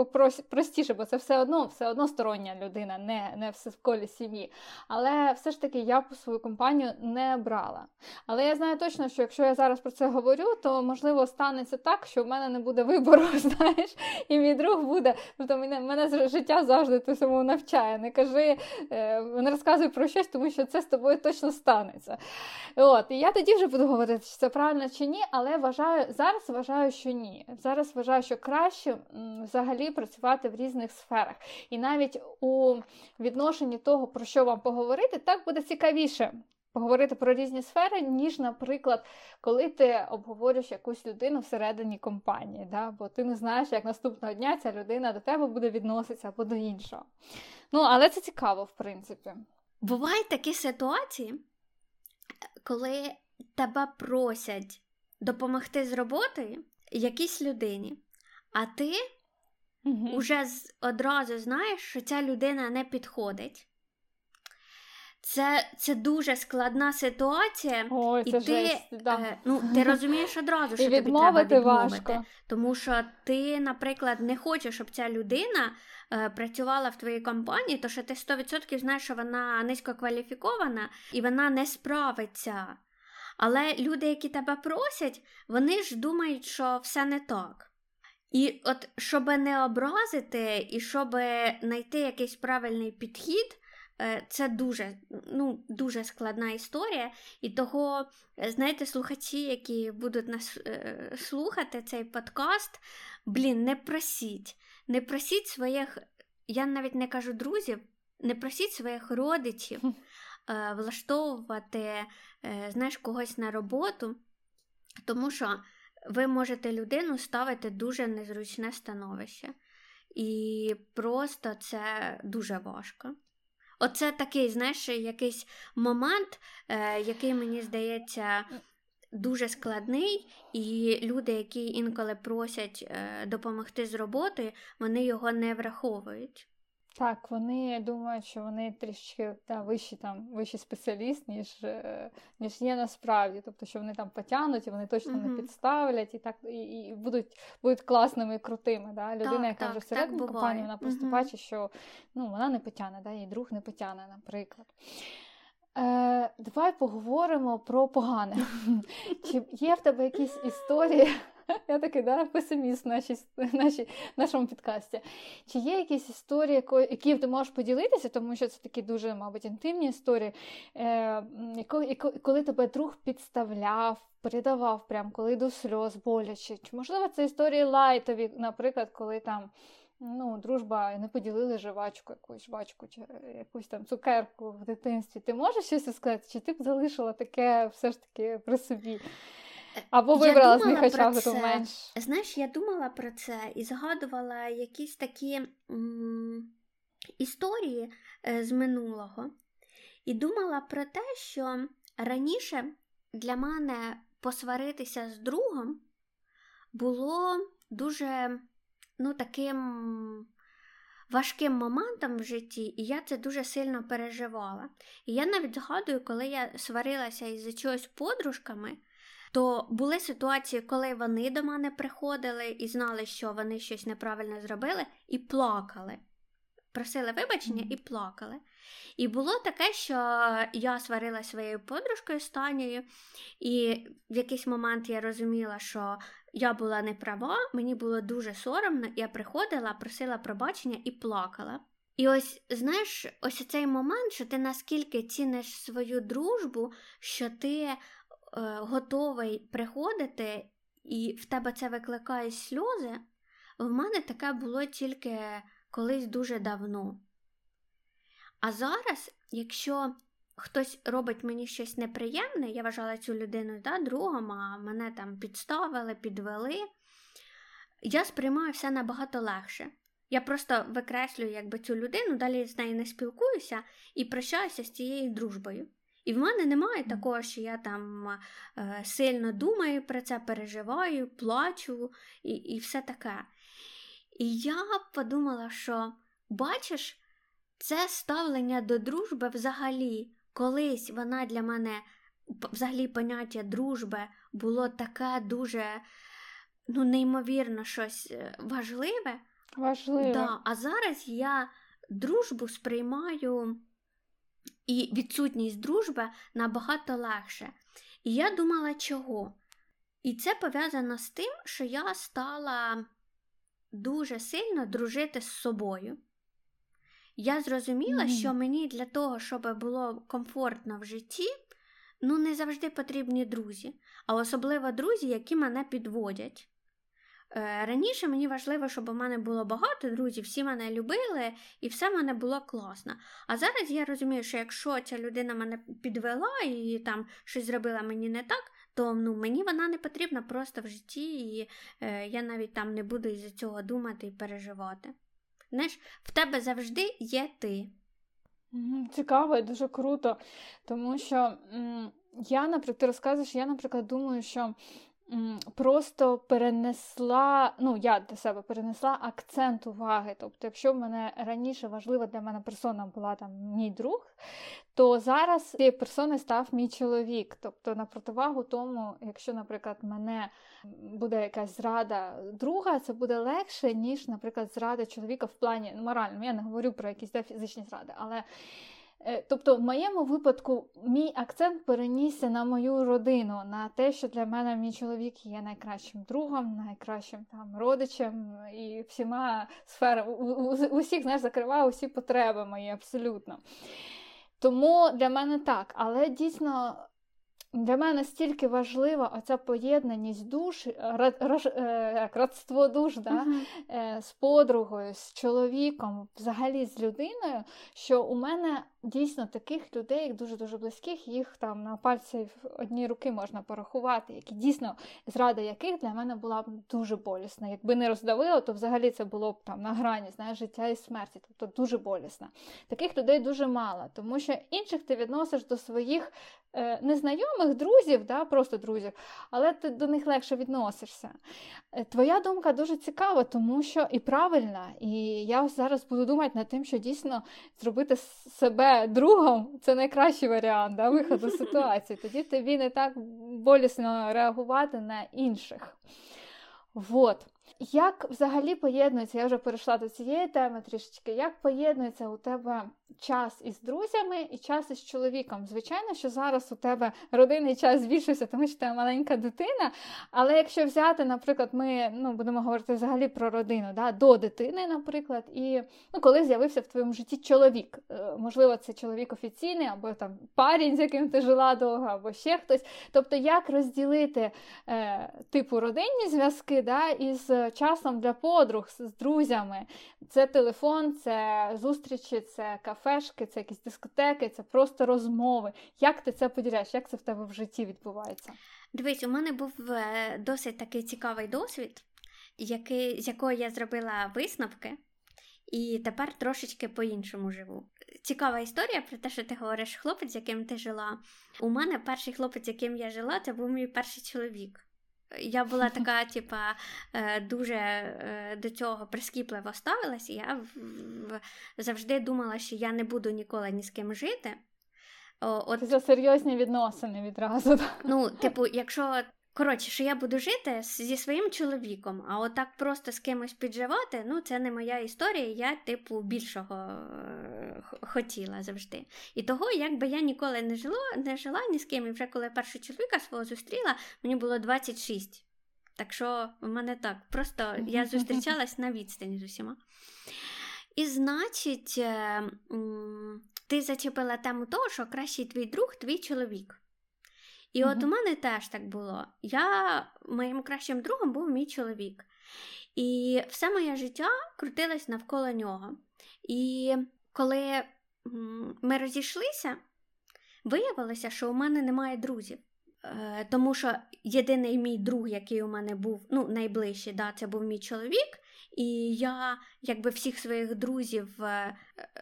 простіше, бо це все одно все одно стороння людина, не не в колі сім'ї. Але все ж таки я по свою компанію не брала. Але я знаю точно, що якщо я зараз про це говорю, то можливо станеться так, що в мене не буде вибору, *laughs* знаєш і мій друг буде. Тобто мене мене життя завжди тому навчає. Не кажи, е, не розказуй про щось, тому що це з тобою точно станеться. От, І я тоді вже буду говорити, чи це правильно чи ні, але вважаю, зараз вважаю, що ні. Зараз вважаю, що краще взагалі працювати в різних сферах. І навіть у відношенні того, про що вам поговорити, так буде цікавіше поговорити про різні сфери, ніж, наприклад, коли ти обговорюєш якусь людину всередині компанії, да? бо ти не знаєш, як наступного дня ця людина до тебе буде відноситися або до іншого. Ну, але це цікаво, в принципі. Бувають такі ситуації, коли тебе просять допомогти з роботою якійсь людині, а ти угу. уже одразу знаєш, що ця людина не підходить. Це це дуже складна ситуація, Ой, і це ти жесть, да. е, ну, ти розумієш одразу, *laughs* що і тобі треба відмовити. важко. Тому що ти, наприклад, не хочеш, щоб ця людина е, працювала в твоїй компанії, то що ти 100% знаєш, що вона низькокваліфікована і вона не справиться. Але люди, які тебе просять, вони ж думають, що все не так. І от щоб не образити, і щоб знайти якийсь правильний підхід. Е, це дуже ну, дуже складна історія. І того, е, знаєте, слухачі, які будуть нас е, слухати цей подкаст, блін, не просіть. Не просіть своїх, я навіть не кажу друзів, не просіть своїх родичів влаштовувати знаєш, когось на роботу, тому що ви можете людину ставити дуже незручне становище. І просто це дуже важко. Оце такий, знаєш, якийсь момент, е, який мені здається дуже складний, і люди, які інколи просять е, допомогти з роботи, вони його не враховують. Так, вони думають, що вони трішки та, вищі там, вищий спеціаліст, ніж е, ніж є насправді. Тобто, що вони там потягнуть, і вони точно uh-huh. не підставлять, і так і, і будуть будуть класними і крутими. Да? Людина, так, яка так, вже всередині компанії, вона просто uh-huh. бачить, що ну, вона не потягне, да? її друг не потягне, наприклад. Е, Давай поговоримо про погане. *laughs* Чи є в тебе якісь історії? Я такий да, песиміст нашій, нашій, нашому підкасті. Чи є якісь історії, які ти можеш поділитися, тому що це такі дуже, мабуть, інтимні історії, е, коли тебе друг підставляв, передавав, прям коли до сльоз боляче? Чи можливо це історії лайтові, наприклад, коли там ну, дружба не поділили жвачку, якусь жвачку чи якусь там цукерку в дитинстві. Ти можеш щось сказати? Чи ти б залишила таке все ж таки при собі? Або вибрала зміхача менш. Знаєш, я думала про це і згадувала якісь такі м- історії е, з минулого. І думала про те, що раніше для мене посваритися з другом було дуже ну, таким важким моментом в житті, і я це дуже сильно переживала. І я навіть згадую, коли я сварилася із чогось подружками. То були ситуації, коли вони до мене приходили і знали, що вони щось неправильно зробили, і плакали. Просили вибачення і плакали. І було таке, що я сварила своєю подружкою Станією, і в якийсь момент я розуміла, що я була не права, мені було дуже соромно, я приходила, просила пробачення і плакала. І ось знаєш, ось цей момент, що ти наскільки ціниш свою дружбу, що ти готовий приходити, і в тебе це викликає сльози, в мене таке було тільки колись дуже давно. А зараз, якщо хтось робить мені щось неприємне, я вважала цю людину да, другом, а мене там підставили, підвели, я сприймаю все набагато легше. Я просто викреслюю якби, цю людину, далі з нею не спілкуюся і прощаюся з цією дружбою. І в мене немає такого, що я там е, сильно думаю про це, переживаю, плачу і і все таке. І я подумала, що бачиш, це ставлення до дружби взагалі, колись вона для мене, взагалі, поняття дружби було таке дуже ну, неймовірно щось е, важливе. Важливе. Да, А зараз я дружбу сприймаю і відсутність дружби набагато легше. І я думала, чого? І це пов'язано з тим, що я стала дуже сильно дружити з собою. Я зрозуміла, mm. що мені для того, щоб було комфортно в житті, ну не завжди потрібні друзі, а особливо друзі, які мене підводять. Е, раніше мені важливо, щоб у мене було багато друзів, всі мене любили і все в мене було класно. А зараз я розумію, що якщо ця людина мене підвела і там щось зробила мені не так, то ну, мені вона не потрібна просто в житті, і е, я навіть там не буду із-за цього думати і переживати. Знаєш, в тебе завжди є ти. Цікаво і дуже круто, тому що м, я, наприклад, ти розказуєш, я, наприклад, думаю, що просто перенесла, ну, я для себе перенесла акцент уваги. Тобто, якщо в мене раніше важлива для мене персона була там мій друг, то зараз цією персоною став мій чоловік. Тобто, на противагу тому, якщо, наприклад, мене буде якась зрада друга, це буде легше, ніж, наприклад, зрада чоловіка в плані моральному. Я не говорю про якісь фізичні зради, але. Е, тобто, в моєму випадку, мій акцент перенісся на мою родину, на те, що для мене мій чоловік є найкращим другом, найкращим там родичем і всіма сферами усіх знаєш, закриває усі потреби мої абсолютно. Тому для мене так, але дійсно для мене настільки важлива оця поєднаність душ, е, родство душ да? uh-huh. з подругою, з чоловіком, взагалі з людиною, що у мене дійсно таких людей, дуже-дуже близьких, їх там на пальці одні руки можна порахувати, які дійсно, зрада яких для мене була б дуже болісна. Якби не роздавило, то взагалі це було б там на грані знаєш, життя і смерті, тобто дуже болісно. Таких людей дуже мало, тому що інших ти відносиш до своїх е, незнайомих друзів, да, просто друзів, але ти до них легше відносишся. Е, твоя думка дуже цікава, тому що і правильна. І я зараз буду думати над тим, що дійсно зробити себе другом це найкращий варіант да, виходу з ситуації. *laughs* Тоді тобі не так болісно реагувати на інших. Вот. Як взагалі поєднується, я вже перейшла до цієї теми трішечки, як поєднується у тебе час із друзями і час із чоловіком? Звичайно, що зараз у тебе родинний час збільшився, тому що ти маленька дитина. Але якщо взяти, наприклад, ми ну, будемо говорити взагалі про родину, да, до дитини, наприклад, і ну, коли з'явився в твоєму житті чоловік, е, можливо, це чоловік офіційний, або там парень, з яким ти жила довго, або ще хтось. Тобто, як розділити е, типу родинні зв'язки да, із часом для подруг з друзями. Це телефон, це зустрічі, це кафешки, це якісь дискотеки, це просто розмови. Як ти це поділяєш? Як це в тебе в житті відбувається? Дивись, у мене був е, досить такий цікавий досвід, який, з якого я зробила висновки. І тепер трошечки по-іншому живу. Цікава історія про те, що ти говориш хлопець, з яким ти жила. У мене перший хлопець, з яким я жила, це був мій перший чоловік. Я була така, типа, е, дуже е, до цього прискіпливо ставилася. Я завжди думала, що я не буду ніколи ні з ким жити. От... За серйозні відносини відразу. Ну, типу, якщо Коротше, що я буду жити зі своїм чоловіком, а отак просто з кимось підживати, ну це не моя історія, я, типу, більшого е, хотіла завжди. І того, якби я ніколи не жила, не жила ні з ким, і вже коли я першого чоловіка свого зустріла, мені було 26. Так що в мене так, просто я зустрічалась на відстані з усіма. І значить, е, ти зачепила тему того, що кращий твій друг твій чоловік. І mm от у мене теж так було. Я Моїм кращим другом був мій чоловік. І все моє життя крутилось навколо нього. І коли ми розійшлися, виявилося, що у мене немає друзів. Е, тому що єдиний мій друг, який у мене був ну, найближчий, да, це був мій чоловік. І я якби всіх своїх друзів е,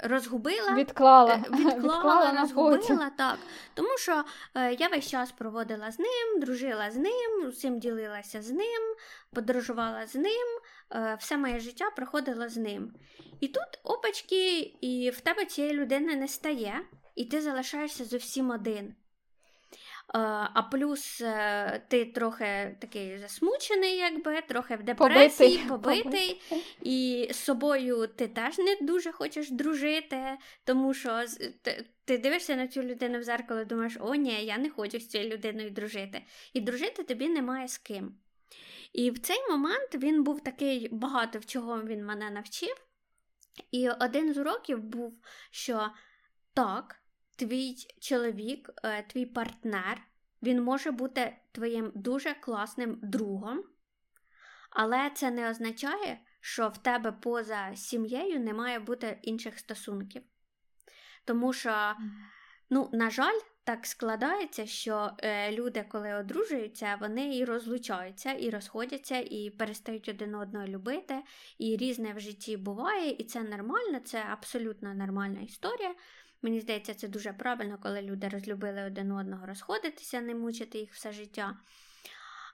розгубила, відклала, е, відклала, відклала розгубила, так. Тому що е, я весь час проводила з ним, дружила з ним, усім ділилася з ним, подорожувала з ним. все моє життя проходило з ним. І тут опачки, і в тебе цієї людини не стає, і ти залишаєшся зовсім один. А плюс е, ти трохи такий засмучений, якби, трохи в депресії, *laughs* побитий, побитий, і з собою ти теж не дуже хочеш дружити, тому що ти, ти дивишся на цю людину в зеркало і думаєш, о, ні, я не хочу з цією людиною дружити. І дружити тобі немає з ким. І в цей момент він був такий багато в чого він мене навчив. І один з уроків був, що так твій чоловік, е, твій партнер, він може бути твоїм дуже класним другом, але це не означає, що в тебе поза сім'єю не має бути інших стосунків. Тому що, ну, на жаль, так складається, що е, люди, коли одружуються, вони і розлучаються, і розходяться, і перестають один одного любити, і різне в житті буває, і це нормально, це абсолютно нормальна історія. Мені здається, це дуже правильно, коли люди розлюбили один одного розходитися, не мучити їх все життя.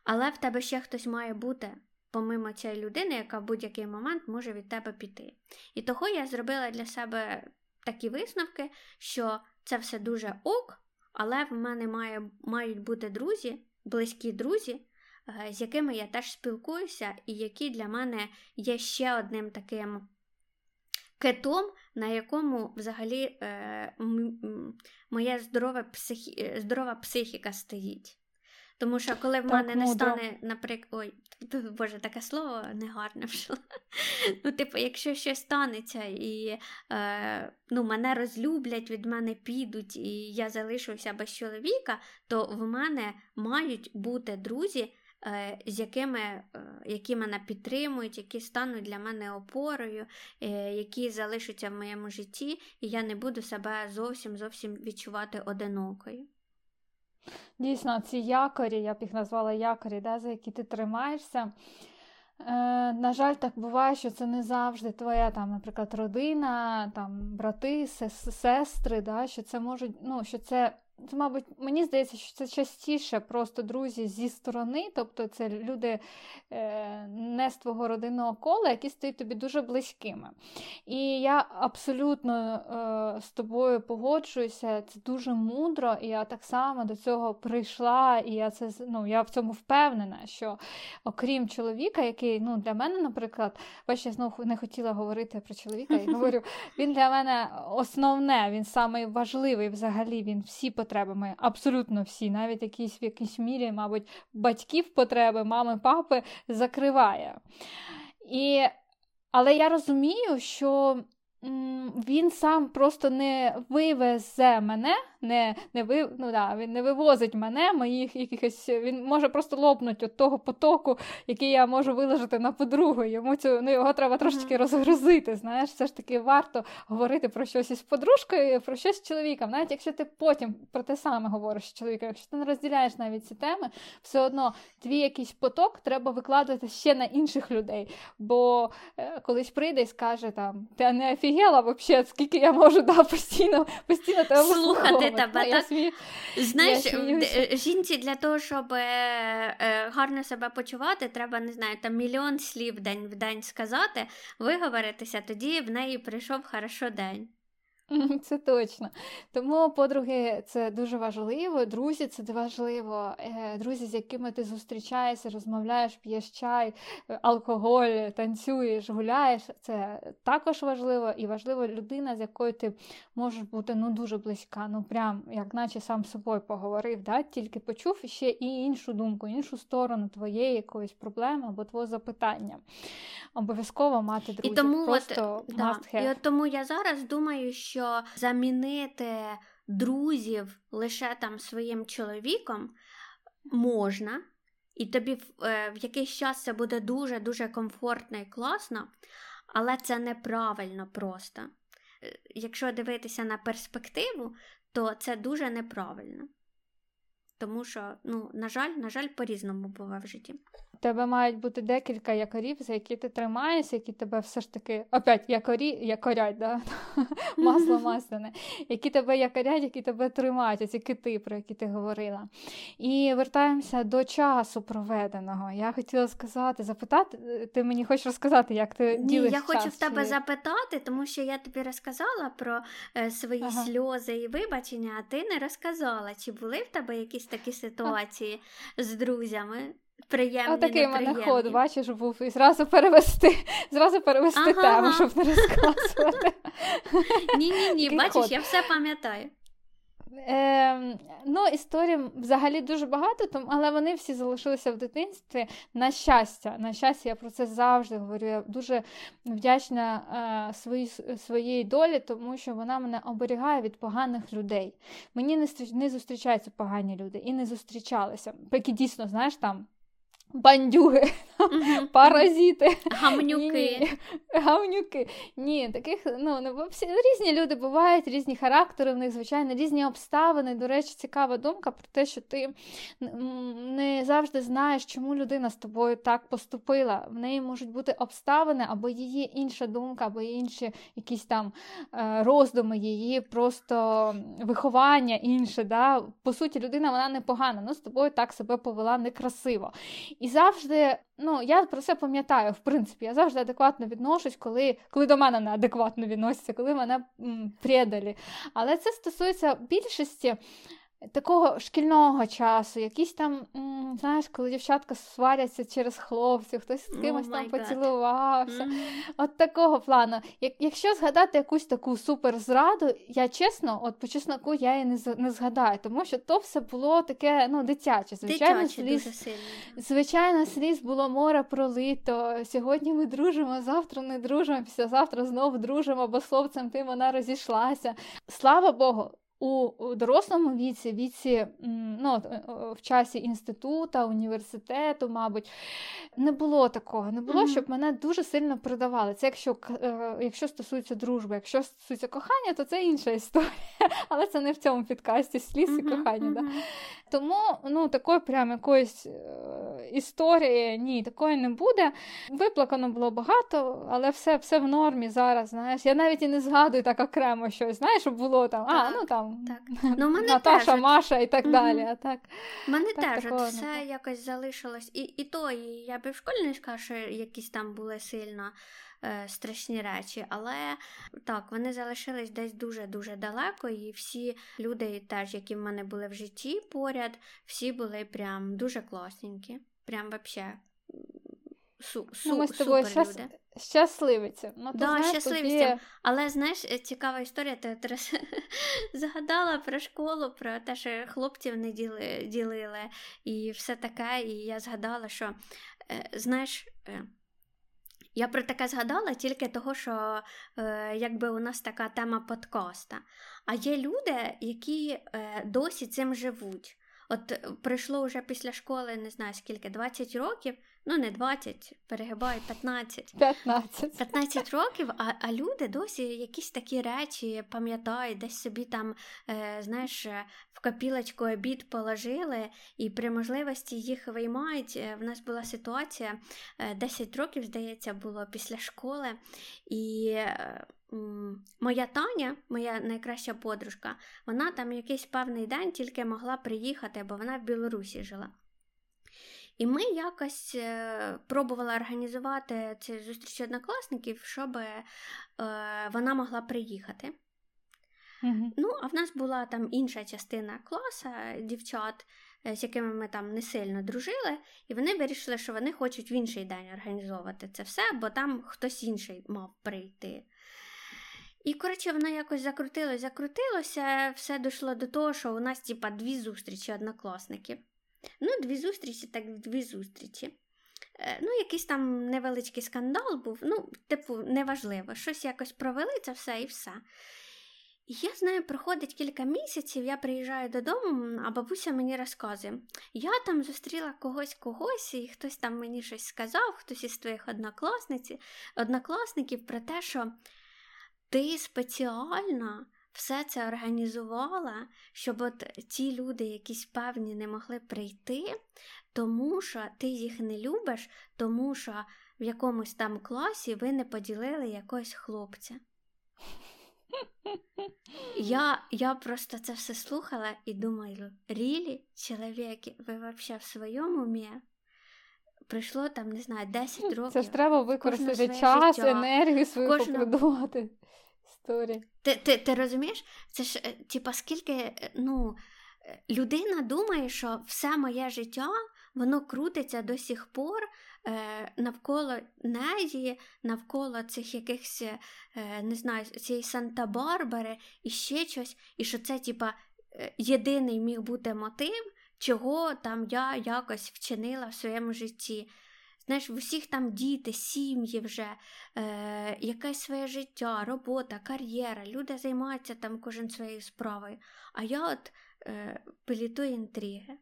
Але в тебе ще хтось має бути, помимо цієї людини, яка в будь-який момент може від тебе піти. І того я зробила для себе такі висновки, що це все дуже ок, але в мене має, мають бути друзі, близькі друзі, е, з якими я теж спілкуюся, і які для мене є ще одним таким кетом, на якому взагалі е, м, моя здорова, психі, е, здорова психіка стоїть. Тому що коли в так, мене не стане, наприклад, ой, *laughs* боже, таке слово негарне вже. *laughs* Ну, типу, якщо щось станеться і е, ну, мене розлюблять, від мене підуть, і я залишуся без чоловіка, то в мене мають бути друзі, з якими, е, які мене підтримують, які стануть для мене опорою, е, які залишаться в моєму житті, і я не буду себе зовсім зовсім відчувати одинокою. Дійсно, ці якорі, я б їх назвала якорі, да, за які ти тримаєшся. Е, На жаль, так буває, що це не завжди твоя, там, наприклад, родина, там, брати, сестри, да, що це можуть, ну, що це це, мабуть, мені здається, що це частіше просто друзі зі сторони, тобто це люди е, не з твого родинного кола, які стають тобі дуже близькими. І я абсолютно е, з тобою погоджуюся, це дуже мудро, і я так само до цього прийшла, і я це ну, я в цьому впевнена, що окрім чоловіка, який ну, для мене, наприклад, бачиш, я знову не хотіла говорити про чоловіка, я говорю, *laughs* він для мене основне, він самий важливий взагалі, він всі потребами, абсолютно всі, навіть якісь в якійсь мірі, мабуть, батьків потреби, мами, папи закриває. І, Але я розумію, що він сам просто не вивезе мене, не не, ви, ну, да, він не вивозить мене, моїх якихось, він може просто лопнути від того потоку, який я можу виложити на подругу. Йому цю, ну, Його треба трошечки розгрузити. знаєш, Все ж таки варто говорити про щось із подружкою, про щось з чоловіком. Навіть якщо ти потім про те саме говориш з чоловіком, якщо ти не розділяєш навіть ці теми, все одно твій якийсь поток треба викладати ще на інших людей. Бо е, колись прийде і скаже, там, ти не офігела вообще, скільки я можу да, постійно постійно тебе слухати тебе. так? Смі... Знаєш, е, жінці для того, щоб е, е, гарно себе почувати, треба, не знаю, там мільйон слів день в день сказати, виговоритися, тоді в неї прийшов хорошо день. *laughs* Це точно. Тому, подруги, це дуже важливо. Друзі, це важливо. Е, друзі, з якими ти зустрічаєшся, розмовляєш, п'єш чай, е, алкоголь, танцюєш, гуляєш. Це також важливо і важлива людина, з якою ти можеш бути ну дуже близька. Ну прям як наче сам з собою поговорив, да? тільки почув ще і іншу думку, іншу сторону твоєї якоїсь проблеми або твого запитання. Обов'язково мати друзів. І тому Просто от, да. І от тому я зараз думаю, що що замінити друзів лише там своїм чоловіком можна, і тобі в, е, якийсь час це буде дуже-дуже комфортно і класно, але це неправильно просто. Е, якщо дивитися на перспективу, то це дуже неправильно. Тому що, ну, на жаль, на жаль, по-різному буває в житті тебе мають бути декілька якорів, за які ти тримаєшся, які тебе все ж таки опять якорі, якорять, да? *laughs* масло *laughs* масляне, які тебе якорять, які тебе тримають, ці кити, про які ти говорила. І вертаємося до часу проведеного. Я хотіла сказати, запитати, ти мені хочеш розказати, як ти Ні, ділиш Я час хочу в тебе свій? запитати, тому що я тобі розказала про е, свої ага. сльози і вибачення, а ти не розказала, чи були в тебе якісь такі ситуації а... з друзями? Приємні, Отакий мене ход, бачиш, був і зразу перевести, зразу перевести ага, тему, щоб не розказувати. Ні-ні, ні, бачиш, я все пам'ятаю. Е, Ну, історій взагалі дуже багато, тому, але вони всі залишилися в дитинстві. На щастя, на щастя, я про це завжди говорю. Я дуже вдячна е, свої, своїй долі, тому що вона мене оберігає від поганих людей. Мені не не зустрічаються погані люди і не зустрічалися. Поки дійсно, знаєш, там бандюги, угу. *laughs* паразити, гамнюки. Гамнюки. Ні, таких ну не всі різні люди бувають, різні характери в них, звичайно, різні обставини. До речі, цікава думка про те, що ти не завжди знаєш, чому людина з тобою так поступила. В неї можуть бути обставини, або її інша думка, або інші якісь там е, роздуми, її просто виховання інше. Да? По суті, людина вона непогана, але з тобою так себе повела некрасиво. І завжди, ну я про це пам'ятаю, в принципі, я завжди адекватно відношусь, коли коли до мене неадекватно відносяться, коли мене м, предалі. Але це стосується більшості такого шкільного часу, якісь там, м, знаєш, коли дівчатка сваряться через хлопців, хтось з кимось oh там поцілувався. Mm-hmm. От такого плану. Як, Якщо згадати якусь таку суперзраду, я чесно, от по чесноку я її не не згадаю, тому що то все було таке ну, дитяче. Звичайно, дитяче сліз, дуже сильно. Звичайно, сліз було море пролито. Сьогодні ми дружимо, завтра не дружимо, післязавтра знову дружимо, бо словцем тим вона розійшлася. Слава Богу у дорослому віці, віці ну, в часі інститута, університету, мабуть, не було такого. Не було, щоб мене дуже сильно придавали. Це якщо е, якщо стосується дружби, якщо стосується кохання, то це інша історія. *laughs* Але це не в цьому підкасті сліз і кохання. Да? Тому ну, такої прям якоїсь е, історії ні, такої не буде. Виплакано було багато, але все все в нормі зараз. знаєш. Я навіть і не згадую так окремо щось, знаєш, щоб було там, а, ну там так. *laughs* Ну, мене Наташа, теж, Маша і так далі. А так, мене так, теж от все якось залишилось. І і то, і я би в школі не сказала, що якісь там були сильно е, страшні речі, але так, вони залишились десь дуже-дуже далеко, і всі люди, теж, які в мене були в житті поряд, всі були прям дуже класненькі. Прям вообще су, су, ну, ми з тобою супер щас... люди. Щасливиця. Ну, да, знаєш, щасливиця. Тобі... Але знаєш, е, цікава історія, ти зараз *laughs* згадала про школу, про те, що хлопців не діли, ділили і все таке. І я згадала, що е, знаєш. Е, я про таке згадала тільки того, що е, якби у нас така тема подкаста. А є люди, які е, досі цим живуть. От пройшло вже після школи, не знаю скільки, 20 років, ну не 20, перегибаю 15. 15 15 років, а а люди досі якісь такі речі пам'ятають, десь собі там, е, знаєш, в копілочку обід положили, і при можливості їх виймають. Е, в нас була ситуація 10 е, років, здається, було після школи. і... Е, Моя Таня, моя найкраща подружка, вона там якийсь певний день тільки могла приїхати, бо вона в Білорусі жила. І ми якось е, пробували організувати цю зустріч однокласників, щоб е, вона могла приїхати. Mm-hmm. Ну, а в нас була там інша частина класу дівчат, е, з якими ми там не сильно дружили, і вони вирішили, що вони хочуть в інший день організовувати це все, бо там хтось інший мав прийти. І, коротше, воно якось закрутилося, закрутилося, все дійшло до того, що у нас, типа, дві зустрічі однокласників. Ну, дві зустрічі, так дві зустрічі. Е, ну, якийсь там невеличкий скандал був, ну, типу, неважливо. Щось якось провели це все і все. І я знаю, проходить кілька місяців, я приїжджаю додому, а бабуся мені розказує: я там зустріла когось когось, і хтось там мені щось сказав, хтось із твоїх однокласниць, однокласників про те, що ти спеціально все це організувала, щоб от ті люди, якісь певні, не могли прийти, тому що ти їх не любиш, тому що в якомусь там класі ви не поділили якогось хлопця. Я я просто це все слухала і думаю, рілі, чоловіки, ви взагалі в своєму умі? Прийшло там, не знаю, 10 років. Це ж треба використати час, життя. енергію свою Кожну... Історії. Ти ти, ти розумієш? Це ж, е, типа, скільки, е, ну, е, людина думає, що все моє життя воно крутиться до сих пор е, навколо неї, навколо цих якихось, е, не знаю, цієї Санта-Барбари і ще щось, і що це, типа, єдиний міг бути мотив, чого там я якось вчинила в своєму житті. Знаєш, в усіх там діти, сім'ї вже, е, якесь своє життя, робота, кар'єра, люди займаються там кожен своєю справою. А я от е, пилітую інтриги.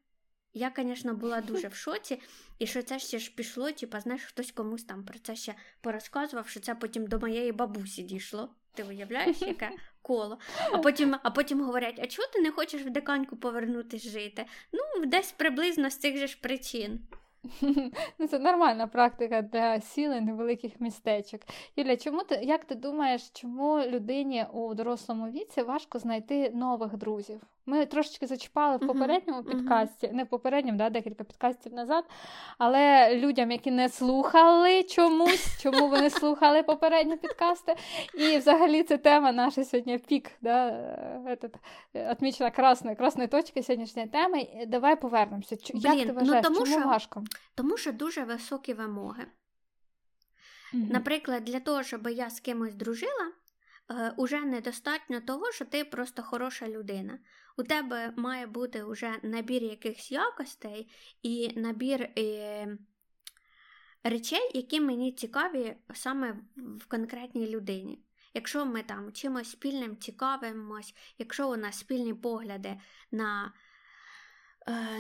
Я, звісно, була дуже в шоці, і що це ще ж пішло, типа, знаєш, хтось комусь там про це ще порозказував, що це потім до моєї бабусі дійшло. Ти уявляєш, яке коло? А потім а потім говорять: а чого ти не хочеш в деканьку повернутися жити? Ну, десь приблизно з цих же ж причин. *laughs* Ну, Це нормальна практика для сіли невеликих містечок. Юля, чому ти як ти думаєш, чому людині у дорослому віці важко знайти нових друзів? Ми трошечки зачіпали в попередньому uh-huh, підкасті, не в попередньому, да, декілька підкастів назад. Але людям, які не слухали чомусь, *laughs* чому вони слухали попередні підкасти. І взагалі це тема наша сьогодні пік, да, этот, отмічена красною красною точкою сьогоднішньої теми. Давай повернемося. Блін, Як ти ну, вважаєш, ну, тому чому що, важко? Тому що дуже високі вимоги. Uh-huh. Наприклад, для того, щоб я з кимось дружила. Е, уже недостатньо того, що ти просто хороша людина. У тебе має бути вже набір якихось якостей і набір е, речей, які мені цікаві саме в конкретній людині. Якщо ми там чимось спільним цікавимось, якщо у нас спільні погляди на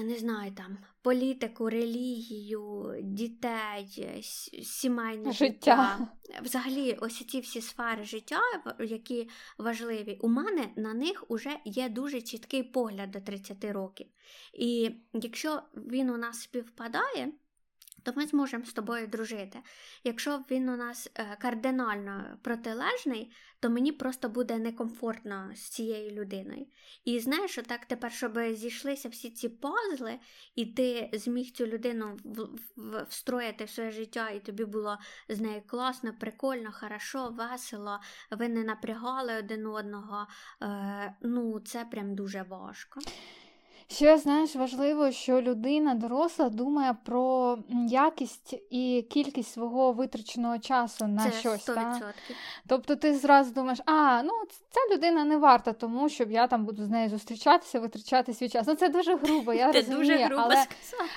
не знаю, там, політику, релігію, дітей, сімейне життя. життя. Взагалі, ось ці всі сфери життя, які важливі, у мене на них вже є дуже чіткий погляд до 30 років. І якщо він у нас співпадає, то ми зможемо з тобою дружити. Якщо він у нас е, кардинально протилежний, то мені просто буде некомфортно з цією людиною. І знаєш, так тепер, щоб зійшлися всі ці пазли, і ти зміг цю людину встроїти в своє життя, і тобі було з нею класно, прикольно, хорошо, весело, ви не напрягали один одного. Е, ну, це прям дуже важко. Ще знаєш, важливо, що людина доросла думає про якість і кількість свого витраченого часу на Це щось. 100%. Та? Тобто ти зразу думаєш, а ну ця людина не варта, тому щоб я там буду з нею зустрічатися, витрачати свій час. Ну це дуже грубо, я *laughs* Ти розумію, дуже грубо але сказала.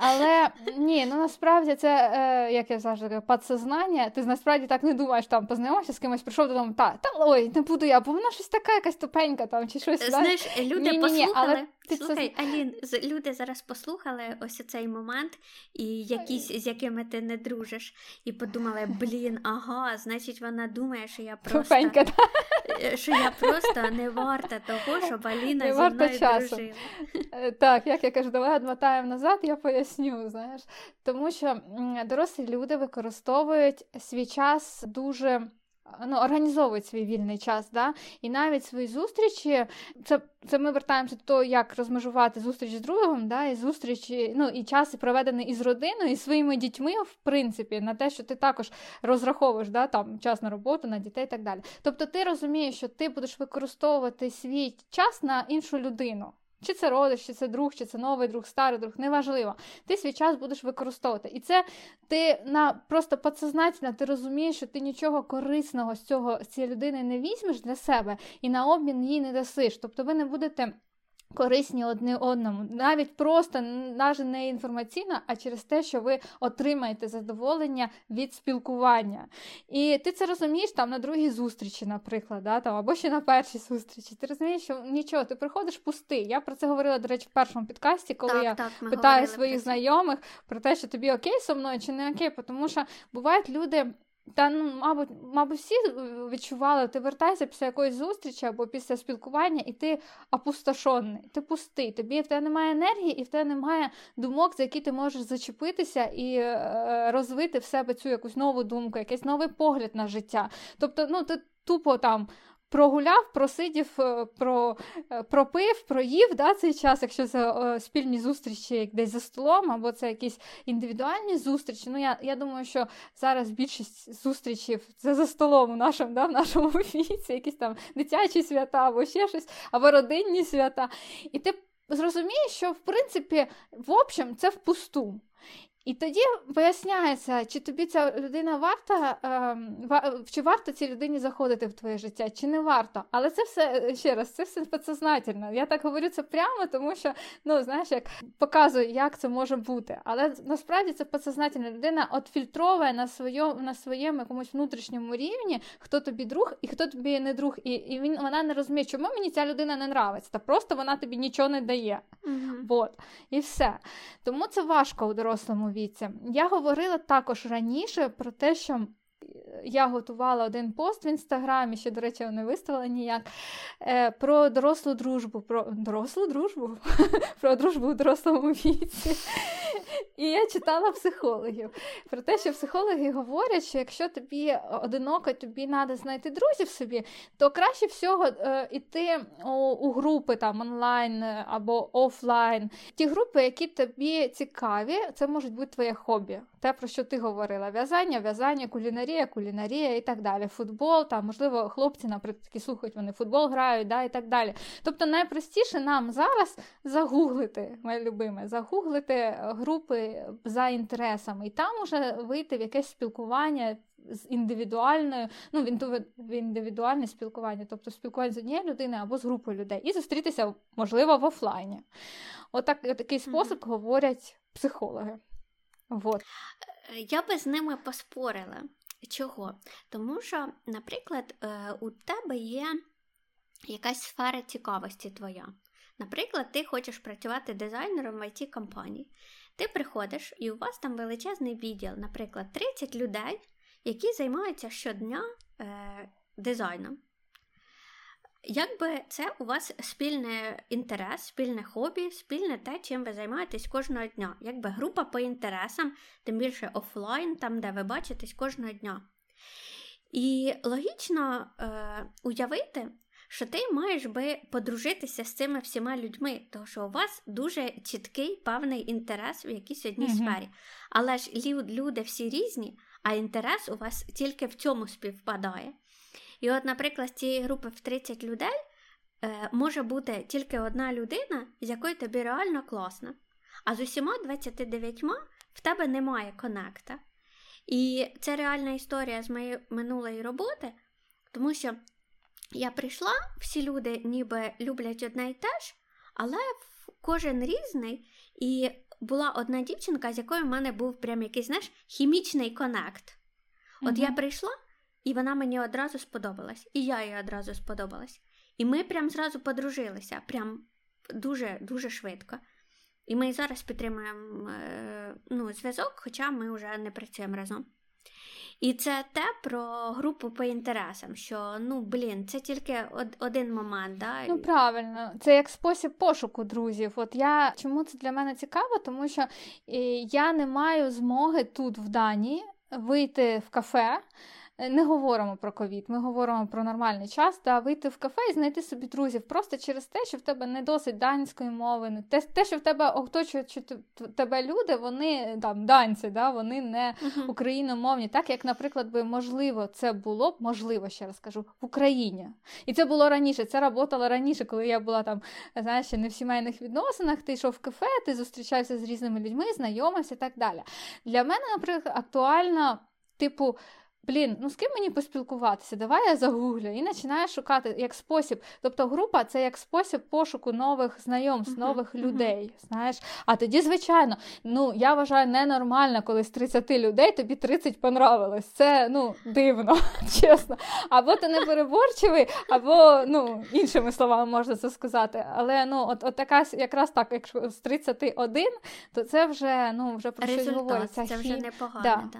але ні, ну насправді це, е, як я завжди кажу, підсознання. Ти насправді так не думаєш, там познайомився з кимось, прийшов додому, та, та ой, не буду я, бо вона щось така, якась тупенька там чи щось. Знаєш, люди ні, послухали. але Слухай, Алін, люди зараз послухали ось цей момент, і якісь, з якими ти не дружиш, і подумали, *laughs* блін, ага, значить, вона думає, що я просто Тупенька, *laughs* е, що я просто не варта того, *laughs* щоб Аліна не зі мною часу. дружила. Е, так, як я кажу, давай одмотаємо назад, я поясню, знаєш. Тому що дорослі люди використовують свій час дуже ну, організовують свій вільний час, да? і навіть свої зустрічі, це це ми вертаємося до того, як розмежувати зустріч з другом, да? і зустрічі, ну, і час проведений із родиною, і своїми дітьми, в принципі, на те, що ти також розраховуєш да? там, час на роботу, на дітей і так далі. Тобто ти розумієш, що ти будеш використовувати свій час на іншу людину. Чи це родич, чи це друг, чи це новий друг, старий друг, неважливо. Ти свій час будеш використовувати. І це ти на просто подсознательно ти розумієш, що ти нічого корисного з цього з цієї людини не візьмеш для себе і на обмін її не дасиш. Тобто ви не будете. Корисні одне одному, навіть просто навіть не інформаційно, а через те, що ви отримаєте задоволення від спілкування. І ти це розумієш там на другій зустрічі, наприклад, да, там, або ще на першій зустрічі. Ти розумієш, що нічого, ти приходиш пустий. Я про це говорила, до речі, в першому підкасті, коли так, я так, питаю своїх про знайомих про те, що тобі окей зі мною чи не окей, тому що бувають люди. Та ну, мабуть, мабуть, всі відчували, ти вертаєшся після якоїсь зустрічі або після спілкування, і ти опустошений, ти пустий. Тобі в тебе немає енергії, і в тебе немає думок, за які ти можеш зачепитися і е, розвити в себе цю якусь нову думку, якийсь новий погляд на життя. Тобто, ну ти тупо там прогуляв, просидів, е, про, е, пропив, проїв да, цей час, якщо це е, спільні зустрічі десь за столом, або це якісь індивідуальні зустрічі. Ну, Я я думаю, що зараз більшість зустрічей це за столом у нашому да, в нашому *laughs* віці, якісь там дитячі свята, або ще щось, або родинні свята. І ти зрозумієш, що в принципі, в общем, це впусту. І тоді виясняється, чи тобі ця людина варта, ем, чи варто цій людині заходити в твоє життя, чи не варто. Але це все ще раз, це все підсознательно. Я так говорю це прямо, тому що ну знаєш, як показую, як це може бути. Але насправді це підсознательно. Людина от фільтровує на своєму на своєму якомусь внутрішньому рівні, хто тобі друг і хто тобі не друг. І і він вона не розуміє, чому мені ця людина не нравиться. Та просто вона тобі нічого не дає. Mm-hmm. Вот. І все. Тому це важко у дорослому віці. Я говорила також раніше про те, що. Я готувала один пост в інстаграмі, що, до речі, не виставила ніяк, е, про дорослу дружбу, про дорослу дружбу, *laughs* про дружбу у дорослому віці. І я читала психологів про те, що психологи говорять, що якщо тобі одиноко, тобі треба знайти друзів собі, то краще всього е, йти у, у групи там онлайн або офлайн. Ті групи, які тобі цікаві, це можуть бути твоє хобі. Те, про що ти говорила: в'язання, в'язання, кулінарія, кулінарія і так далі. Футбол, там, можливо, хлопці, наприклад, такі слухають, вони футбол грають, да, і так далі. Тобто найпростіше нам зараз загуглити, моє любиме, загуглити групи за інтересами, і там уже вийти в якесь спілкування. З індивідуальною, ну в індивідуальне спілкування, тобто спілкування з однією людиною або з групою людей, і зустрітися, можливо, в офлайні. Отак, От такий спосіб mm-hmm. говорять психологи. Вот. Я би з ними поспорила. Чого? Тому що, наприклад, е, у тебе є якась сфера цікавості твоя. Наприклад, ти хочеш працювати дизайнером в it компанії Ти приходиш, і у вас там величезний відділ, наприклад, 30 людей, які займаються щодня е, дизайном. Якби це у вас спільний інтерес, спільне хобі, спільне те, чим ви займаєтесь кожного дня. Якби група по інтересам, тим більше офлайн, там, де ви бачитесь кожного дня. І логічно е, уявити, що ти маєш би подружитися з цими всіма людьми, тому що у вас дуже чіткий певний інтерес в якійсь одній mm-hmm. сфері. Але ж люди всі різні, а інтерес у вас тільки в цьому співпадає. І от, наприклад, з цієї групи в 30 людей е, може бути тільки одна людина, з якою тобі реально класно. А з усіма 29 в тебе немає конекта. І це реальна історія з моєї минулої роботи, тому що я прийшла, всі люди ніби люблять одне і те ж, але кожен різний. І була одна дівчинка, з якою в мене був прям якийсь знаєш, хімічний конект. От mm я прийшла, і вона мені одразу сподобалась, і я їй одразу сподобалась. І ми прям зразу подружилися, прям дуже-дуже швидко. І ми зараз підтримуємо е, ну, зв'язок, хоча ми вже не працюємо разом. І це те про групу по інтересам, що ну блін, це тільки один момент. Да? Ну правильно, це як спосіб пошуку друзів. От я чому це для мене цікаво, тому що е, я не маю змоги тут в Данії вийти в кафе. Е, не говоримо про ковід, ми говоримо про нормальний час, та вийти в кафе і знайти собі друзів просто через те, що в тебе не досить данської мови, те, те що в тебе оточують тебе люди, вони там данці, да, вони не україномовні, так як, наприклад, би можливо, це було б можливо, ще раз кажу, в Україні. І це було раніше. Це працювало раніше, коли я була там, знаєш, не в сімейних відносинах. Ти йшов в кафе, ти зустрічався з різними людьми, знайомився і так далі. Для мене, наприклад, актуально, типу. Блін, ну з ким мені поспілкуватися? Давай я загуглю і починаю шукати як спосіб. Тобто група це як спосіб пошуку нових знайомств, uh-huh, нових uh-huh. людей. Знаєш, а тоді, звичайно, ну я вважаю ненормально, коли з 30 людей тобі 30 понравилось. Це ну дивно, *laughs* чесно. Або ти не переборчивий, або ну іншими словами можна це сказати. Але ну, от от така якраз так, якщо з 31, то це вже ну вже про щось говориться. Це вже непогано. Да. Да,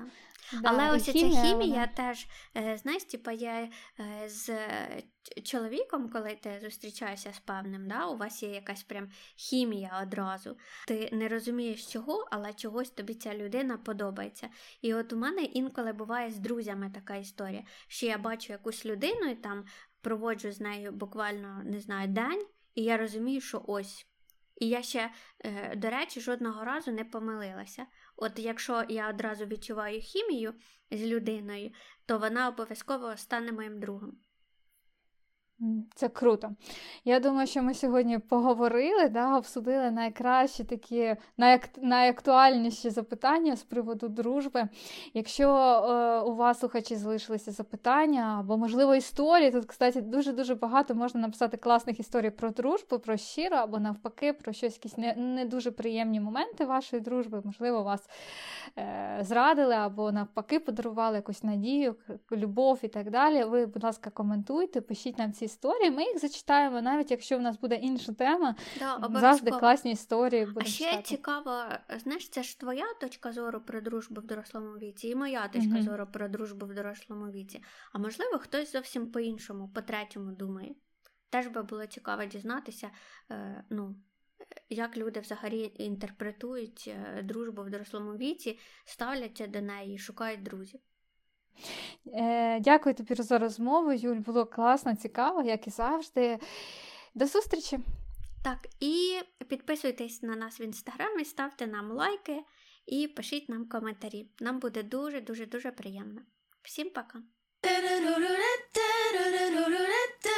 Але ось ця хімія вона... теж, е, знаєш, типа я е, з чоловіком, коли ти зустрічаєшся з певним, да, у вас є якась прям хімія одразу. Ти не розумієш чого, але чогось тобі ця людина подобається. І от у мене інколи буває з друзями така історія, що я бачу якусь людину і там проводжу з нею буквально не знаю день, і я розумію, що ось. І я ще, е, до речі, жодного разу не помилилася. От якщо я одразу відчуваю хімію з людиною, то вона обов'язково стане моїм другом. Це круто. Я думаю, що ми сьогодні поговорили, да, обсудили найкращі такі найак... найактуальніші запитання з приводу дружби. Якщо е, у вас слухачі залишилися запитання або, можливо, історії, тут, кстати, дуже-дуже багато можна написати класних історій про дружбу, про щиро, або навпаки, про щось якісь не, не дуже приємні моменти вашої дружби. Можливо, вас е, зрадили, або навпаки, подарували якусь надію, любов і так далі. Ви, будь ласка, коментуйте, пишіть нам ці історії. Ми їх зачитаємо, навіть якщо в нас буде інша тема. Да, завжди класні історії. А ще читати. цікаво, знаєш, це ж твоя точка зору про дружбу в дорослому віці, і моя точка mm зору про дружбу в дорослому віці. А можливо, хтось зовсім по-іншому, по-третьому думає. Теж би було цікаво дізнатися, е, ну, як люди взагалі інтерпретують е, дружбу в дорослому віці, ставляться до неї, шукають друзів. Е, Дякую тобі за розмову, Юль. Було класно, цікаво, як і завжди. До зустрічі! Так, і підписуйтесь на нас в інстаграмі, ставте нам лайки і пишіть нам коментарі. Нам буде дуже-дуже дуже приємно. Всім пока!